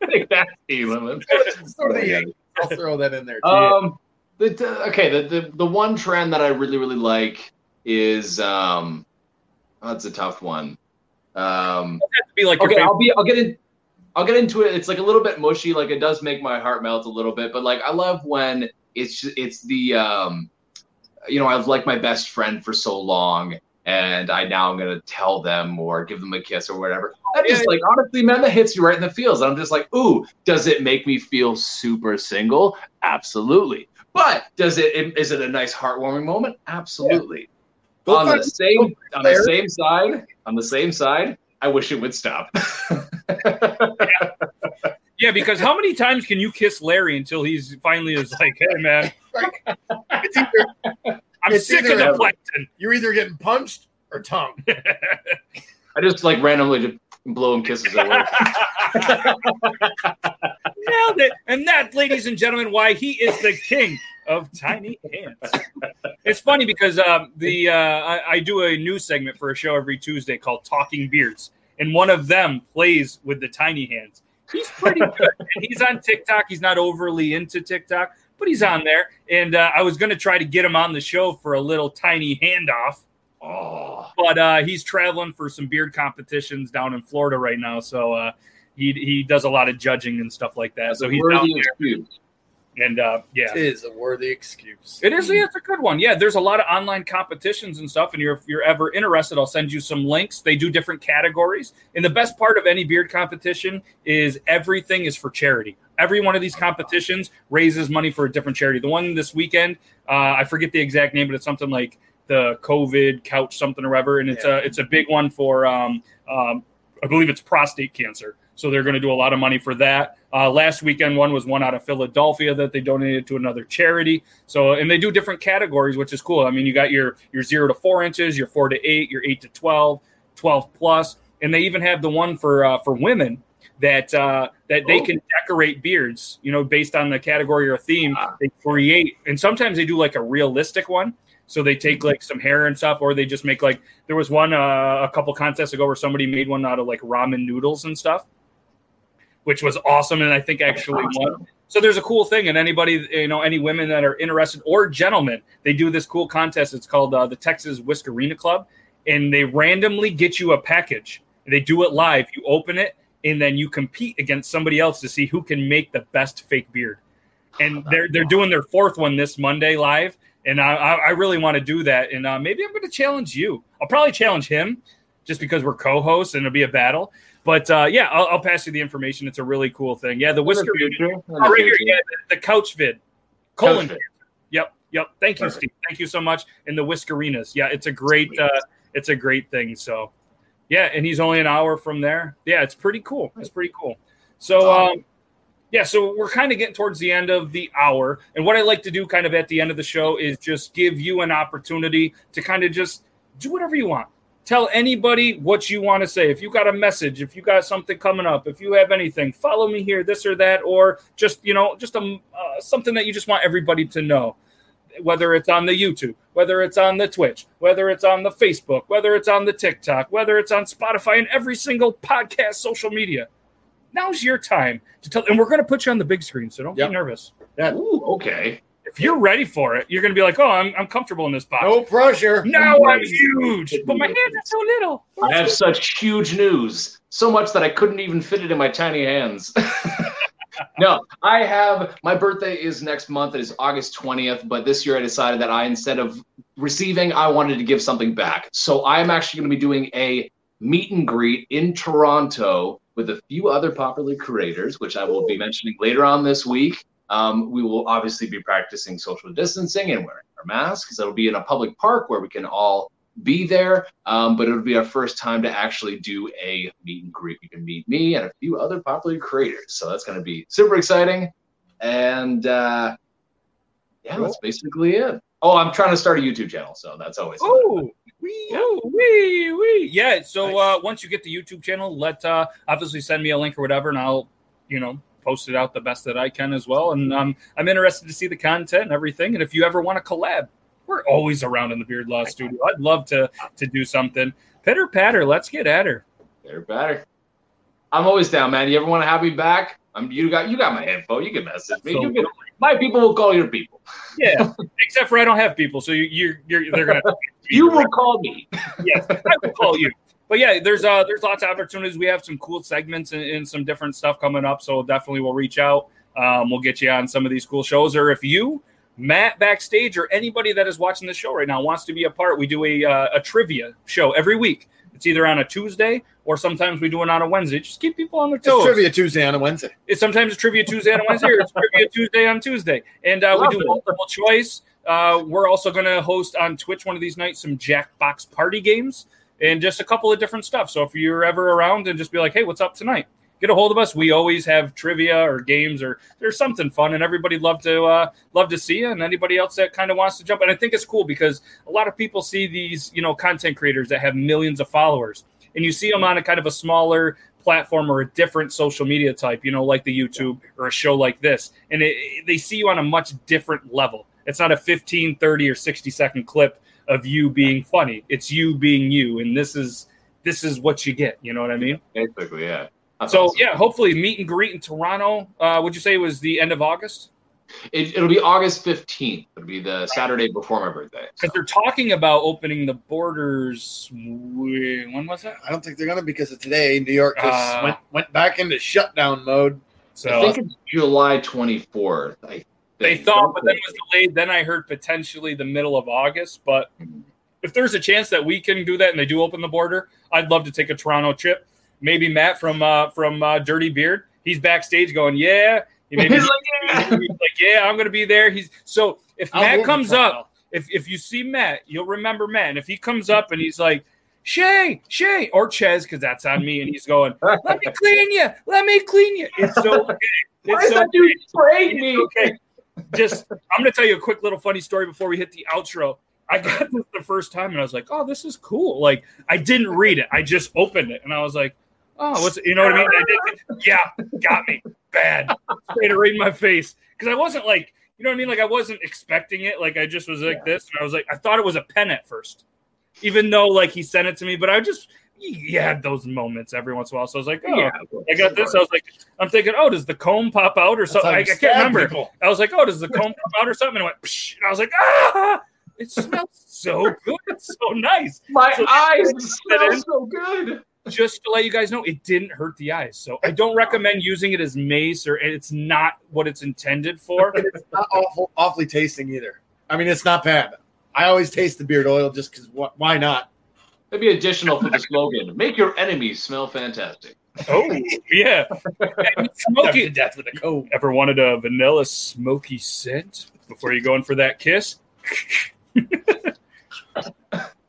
Take that, D Lemon. *laughs* So do the I'll throw that in there. Too. Um, the, the okay, the, the the one trend that I really really like is um, that's a tough one. Um, Be like okay. I'll be I'll get in. I'll get into it. It's like a little bit mushy. Like it does make my heart melt a little bit. But like I love when it's ju- it's the um, you know I've liked my best friend for so long, and I now I'm gonna tell them or give them a kiss or whatever. That just like honestly, man, that hits you right in the feels. And I'm just like, ooh, does it make me feel super single? Absolutely. But does it? Is it a nice heartwarming moment? Absolutely. Go on the same on the same side, on the same side, I wish it would stop. *laughs* Yeah, because how many times can you kiss Larry until he's finally is like, "Hey, man, *laughs* It's either, I'm It's sick of the plankton." you're either getting punched or tongue. *laughs* I just like randomly just blow him kisses at work. Nailed it. And that, ladies and gentlemen, why he is the king of tiny hands. It's funny because um, the uh, I, I do a news segment for a show every Tuesday called Talking Beards, and one of them plays with the tiny hands. He's pretty good. and he's on TikTok. He's not overly into TikTok, but he's on there. And uh, I was going to try to get him on the show for a little tiny handoff. Oh, But uh, he's traveling for some beard competitions down in Florida right now. So uh, he, he does a lot of judging and stuff like that. So he's down there. excuse. And uh, yeah. It is a worthy excuse. It is. Yeah, it's a good one. Yeah, there's a lot of online competitions and stuff. And you're, if you're ever interested, I'll send you some links. They do different categories. And the best part of any beard competition is everything is for charity. Every one of these competitions raises money for a different charity. The one this weekend, uh, I forget the exact name, but it's something like the COVID couch something or whatever. And it's a it's a big one for um, um, I believe it's prostate cancer. So they're going to do a lot of money for that. Uh, last weekend, one was one out of Philadelphia that they donated to another charity. So, and they do different categories, which is cool. I mean, you got your your zero to four inches, your four to eight, your eight to 12, 12 plus, and they even have the one for uh, for women that uh, that they Oh. can decorate beards. You know, based on the category or theme, they create, and sometimes they do like a realistic one. So they take like some hair and stuff, or they just make like there was one uh, a couple contests ago where somebody made one out of like ramen noodles and stuff, which was awesome, and I think actually won. So there's a cool thing, and anybody you know, any women that are interested or gentlemen, they do this cool contest. It's called uh, the Texas Whiskerina Club, and they randomly get you a package. They do it live. You open it, and then you compete against somebody else to see who can make the best fake beard. And they're they're doing their fourth one this Monday live, and I I really want to do that. And uh, maybe I'm going to challenge you. I'll probably challenge him, just because we're co-hosts and it'll be a battle. But uh, yeah, I'll, I'll pass you the information. It's a really cool thing. Yeah, the whisker. Oh, right here, yeah, the, the couch vid, colon. Couch vid. Yep, yep. Thank you, Perfect. Steve. Thank you so much. And the whiskerinas. Yeah, it's a great, uh, it's a great thing. So, yeah, and he's only an hour from there. Yeah, it's pretty cool. It's pretty cool. So, um, yeah, so we're kind of getting towards the end of the hour, and what I like to do, kind of at the end of the show, is just give you an opportunity to kind of just do whatever you want. Tell anybody what you want to say. If you got a message, if you got something coming up, if you have anything, follow me here, this or that, or just you know, just a uh, something that you just want everybody to know. Whether it's on the YouTube, whether it's on the Twitch, whether it's on the Facebook, whether it's on the TikTok, whether it's on Spotify, and every single podcast, social media. Now's your time to tell, and we're going to put you on the big screen, so don't Yep. be nervous. Ooh, okay. If you're ready for it, you're going to be like, "Oh, I'm, I'm comfortable in this box." No pressure. Now I'm huge, but my hands are so little. I have such huge news, so much that I couldn't even fit it in my tiny hands. *laughs* no, I have my birthday is next month. It is August 20th, but this year I decided that I instead of receiving, I wanted to give something back. So I'm actually going to be doing a meet and greet in Toronto with a few other popular creators, which I will be mentioning later on this week. Um, we will obviously be practicing social distancing and wearing our masks. It'll be in a public park where we can all be there. Um, but it'll be our first time to actually do a meet and greet. You can meet me and a few other popular creators. So that's going to be super exciting. And uh, yeah, that's basically it. Oh, I'm trying to start a YouTube channel, so that's always. Oh, wee, oh, wee, wee. Yeah. So uh, once you get the YouTube channel, let uh, obviously send me a link or whatever, and I'll, you know, post it out the best that I can as well. And um, I'm interested to see the content and everything. And if you ever want to collab, we're always around in the Beard Law Studio. I'd love to to do something. Pitter patter, let's get at her. Pitter patter. I'm always down, man. You ever want to have me back? I'm. You got. You got my info. You can message me. You can, my people will call your people. Yeah. *laughs* Except for I don't have people, so you, you're you're they're gonna. You will call me. yes, I will call you. But yeah, there's uh there's lots of opportunities. We have some cool segments and, and some different stuff coming up. So definitely we'll reach out. Um, we'll get you on some of these cool shows. Or if you, Matt backstage, or anybody that is watching the show right now wants to be a part, we do a uh, a trivia show every week. It's either on a Tuesday or sometimes we do it on a Wednesday. Just keep people on their It's toes. trivia Tuesday on a Wednesday. It's sometimes a trivia Tuesday on a Wednesday, or it's trivia *laughs* Tuesday on Tuesday, and uh, we do it. multiple choice. Uh, we're also going to host on Twitch one of these nights some Jackbox party games and just a couple of different stuff. So if you're ever around and just be like, "Hey, what's up tonight?" Get a hold of us. We always have trivia or games or there's something fun, and everybody love to uh, love to see you. And anybody else that kind of wants to jump, and I think it's cool because a lot of people see these you know content creators that have millions of followers, and you see them on a kind of a smaller platform or a different social media type, you know, like the YouTube or a show like this. And it, it- they see you on a much different level. It's not a 15, 30 or 60 second clip of you being funny. It's you being you. And this is this is what you get. You know what I mean? Basically, yeah. That's so awesome. yeah, hopefully meet and greet in Toronto. Uh, would you say it was the end of August? It, it'll be August 15th. It'll be the Saturday before my birthday. Because they're talking about opening the borders. When was that? I don't think they're gonna because of today. New York just Uh, went went back into shutdown mode. So I think it's July 24th. I they thought, but then it was delayed. Then I heard potentially the middle of August. But if there's a chance that we can do that and they do open the border, I'd love to take a Toronto trip. Maybe Matt from uh, from uh, Dirty Beard. He's backstage going, yeah. He maybe *laughs* He's like, *laughs* he's like, yeah, I'm gonna be there. He's so if I'll Matt comes up, if if you see Matt, you'll remember Matt. And if he comes up and he's like, Shay, Shay, or Ches, because that's on me, and he's going, Let me *laughs* clean you, let me clean you. It's so okay. Why is so that dude okay. spraying me? okay. Just I'm gonna tell you a quick little funny story before we hit the outro. I got this the first time and I was like, oh, this is cool. Like I didn't read it. I just opened it and I was like, oh, what's you know what I mean? I did, yeah, got me bad. Straight right in my face. Because I wasn't like, you know what I mean? Like I wasn't expecting it. Like I just was like this. And I was like, I thought it was a pen at first. Even though like he sent it to me, but I just you had those moments every once in a while. So I was like, oh, Yeah, I got this. I was like, I'm thinking, oh, does the comb pop out or something? I, I can't remember. people. I was like, oh, does the comb pop out or something? And I went, Psh, and I was like, ah, it smells so good. It's so nice. My So- eyes smell so good. Just to let you guys know, it didn't hurt the eyes. So I don't recommend using it as mace or it's not what it's intended for. *laughs* It's not awful, awfully tasting either. I mean, it's not bad. I always taste the beard oil just because why not? Maybe additional for the slogan: "Make your enemies smell fantastic." oh, yeah. And smoky. death with a comb. Ever wanted a vanilla smoky scent before you go in for that kiss? *laughs* hey,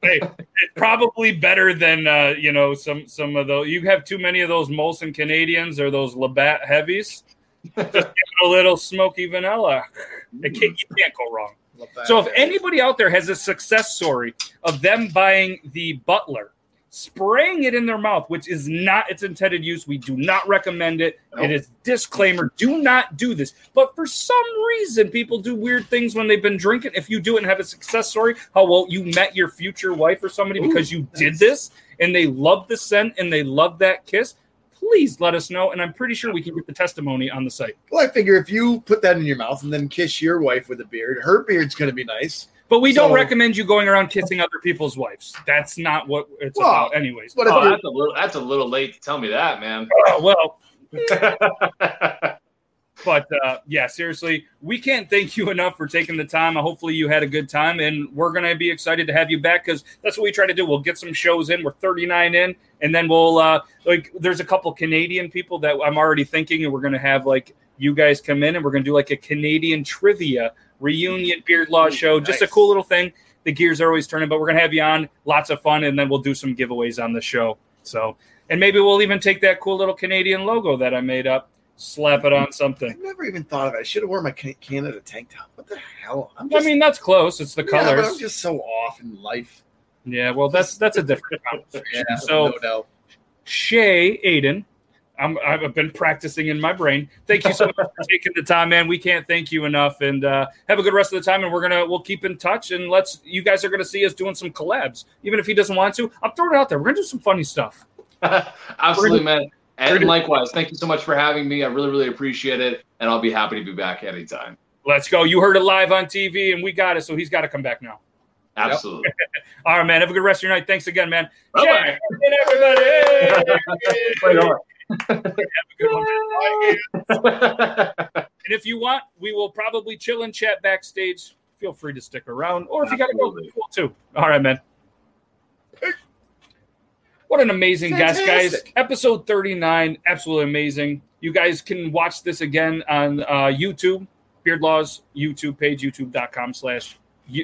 it's probably better than uh, you know some some of those. You have too many of those Molson Canadians or those Labatt heavies. Just give it a little smoky vanilla. It can't, you can't go wrong. So if anybody out there has a success story of them buying the Butler, spraying it in their mouth, which is not its intended use, we do not recommend it. It is disclaimer: do not do this. But for some reason, people do weird things when they've been drinking. If you do it and have a success story, how well you met your future wife or somebody because you did this and they love the scent and they love that kiss. Please let us know, and I'm pretty sure we can get the testimony on the site. Well, I figure if you put that in your mouth and then kiss your wife with a beard, her beard's going to be nice. But we don't recommend you going around kissing other people's wives. That's not what it's Well, about, anyways. But Oh, that's a little. That's a little late to tell me that, man. Oh, well, *laughs* *laughs* but uh, yeah, seriously, we can't thank you enough for taking the time. Hopefully, you had a good time, and we're gonna be excited to have you back because that's what we try to do. We'll get some shows in. We're 39 in, and then we'll uh, like. There's a couple Canadian people that I'm already thinking, and we're gonna have like you guys come in, and we're gonna do like a Canadian trivia reunion beard law show. Just a cool little thing. The gears are always turning, but we're gonna have you on. Lots of fun, and then we'll do some giveaways on the show. So, and maybe we'll even take that cool little Canadian logo that I made up, slap it on something. I've never even thought of it. I should have worn my Canada tank top. What the hell? I'm I mean, that's close. It's the yeah, but I'm colors. just so off in life. Yeah, well, that's that's a different conversation. *laughs* Yeah, so, no doubt. Shay Aidan, I'm, I've been practicing in my brain. Thank you so much for taking the time, man. We can't thank you enough, and uh, have a good rest of the time. And we're gonna we'll keep in touch, and let's you guys are gonna see us doing some collabs, even if he doesn't want to. I'm throwing it out there. We're gonna do some funny stuff. *laughs* Absolutely, man. And likewise, thank you so much for having me. I really, really appreciate it, and I'll be happy to be back anytime. Let's go. You heard it live on TV, and we got it. So he's got to come back now. Absolutely. *laughs* All right, man. Have a good rest of your night. Thanks again, man. Bye-bye. Shay, everybody. *laughs* Right on. Have a good one, man. *laughs* And if you want, we will probably chill and chat backstage. Feel free to stick around, or if you got to go, Absolutely. cool too. All right, man. What an amazing guest, guys! Episode thirty-nine, absolutely amazing. You guys can watch this again on uh, YouTube, Beard Laws YouTube page, YouTube.com/slash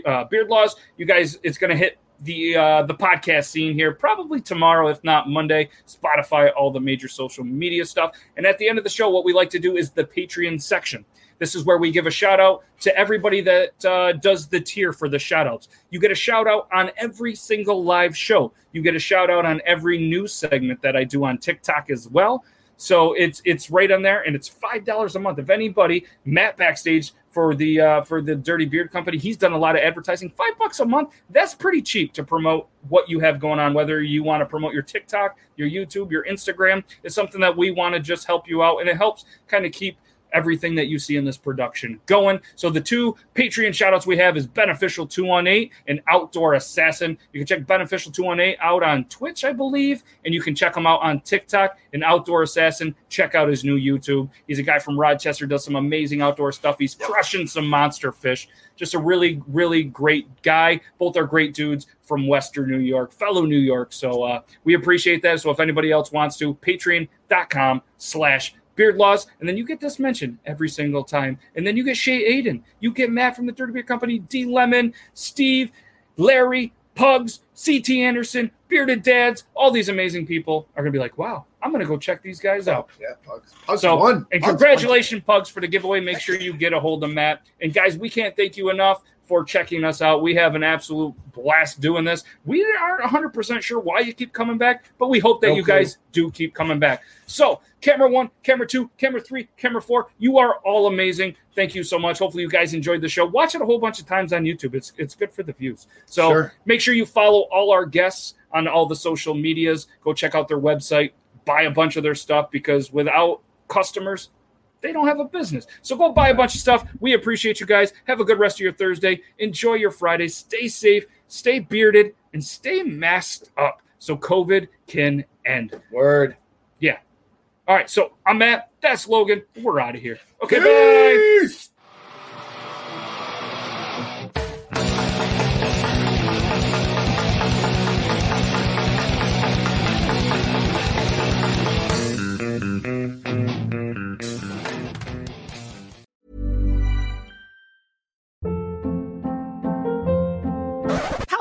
uh, Beard Laws. You guys, it's going to hit the uh, the podcast scene here probably tomorrow, if not Monday. Spotify, all the major social media stuff. And at the end of the show, what we like to do is the Patreon section. This is where we give a shout out to everybody that uh, does the tier for the shout outs. You get a shout out on every single live show. You get a shout out on every news segment that I do on TikTok as well. So it's it's right on there, and it's five dollars a month. If anybody, Matt backstage for the uh, for the Dirty Beard Company, he's done a lot of advertising. Five bucks a month, that's pretty cheap to promote what you have going on. Whether you want to promote your TikTok, your YouTube, your Instagram, is something that we want to just help you out, and it helps kind of keep everything that you see in this production going. So the two Patreon shoutouts we have is Beneficial 218 and Outdoor Assassin. You can check Beneficial 218 out on Twitch, I believe, and you can check him out on TikTok and Outdoor Assassin. Check out his new YouTube. He's a guy from Rochester, does some amazing outdoor stuff. He's crushing some monster fish. Just a really, really great guy. Both are great dudes from Western New York, fellow New York. So uh, we appreciate that. So if anybody else wants to, patreon.com slash Beard Laws, and then you get this mentioned every single time. And then you get Shay Aidan, you get Matt from the Dirty Beard Company, D Lemon, Steve, Larry, Pugs, CT Anderson, Bearded Dads, all these amazing people are going to be like, wow, I'm going to go check these guys out. Yeah, Pugs. Pugs So, won. and Pugs congratulations, Pugs, for the giveaway. Make sure you get a hold of Matt. And guys, we can't thank you enough for checking us out. We have an absolute blast doing this. We aren't 100% sure why you keep coming back, but we hope that No you clue. guys do keep coming back. So, camera one, camera two, camera three, camera four, you are all amazing. Thank you so much. Hopefully, you guys enjoyed the show. Watch it a whole bunch of times on YouTube. It's it's good for the views. So Sure. make sure you follow all our guests on all the social medias. Go check out their website, buy a bunch of their stuff because without customers, they don't have a business. So go buy a bunch of stuff. We appreciate you guys. Have a good rest of your Thursday. Enjoy your Friday. Stay safe, stay bearded, and stay masked up so COVID can end. Word. Yeah. All right. So I'm Matt. That's Logan. We're out of here. Okay. Bye.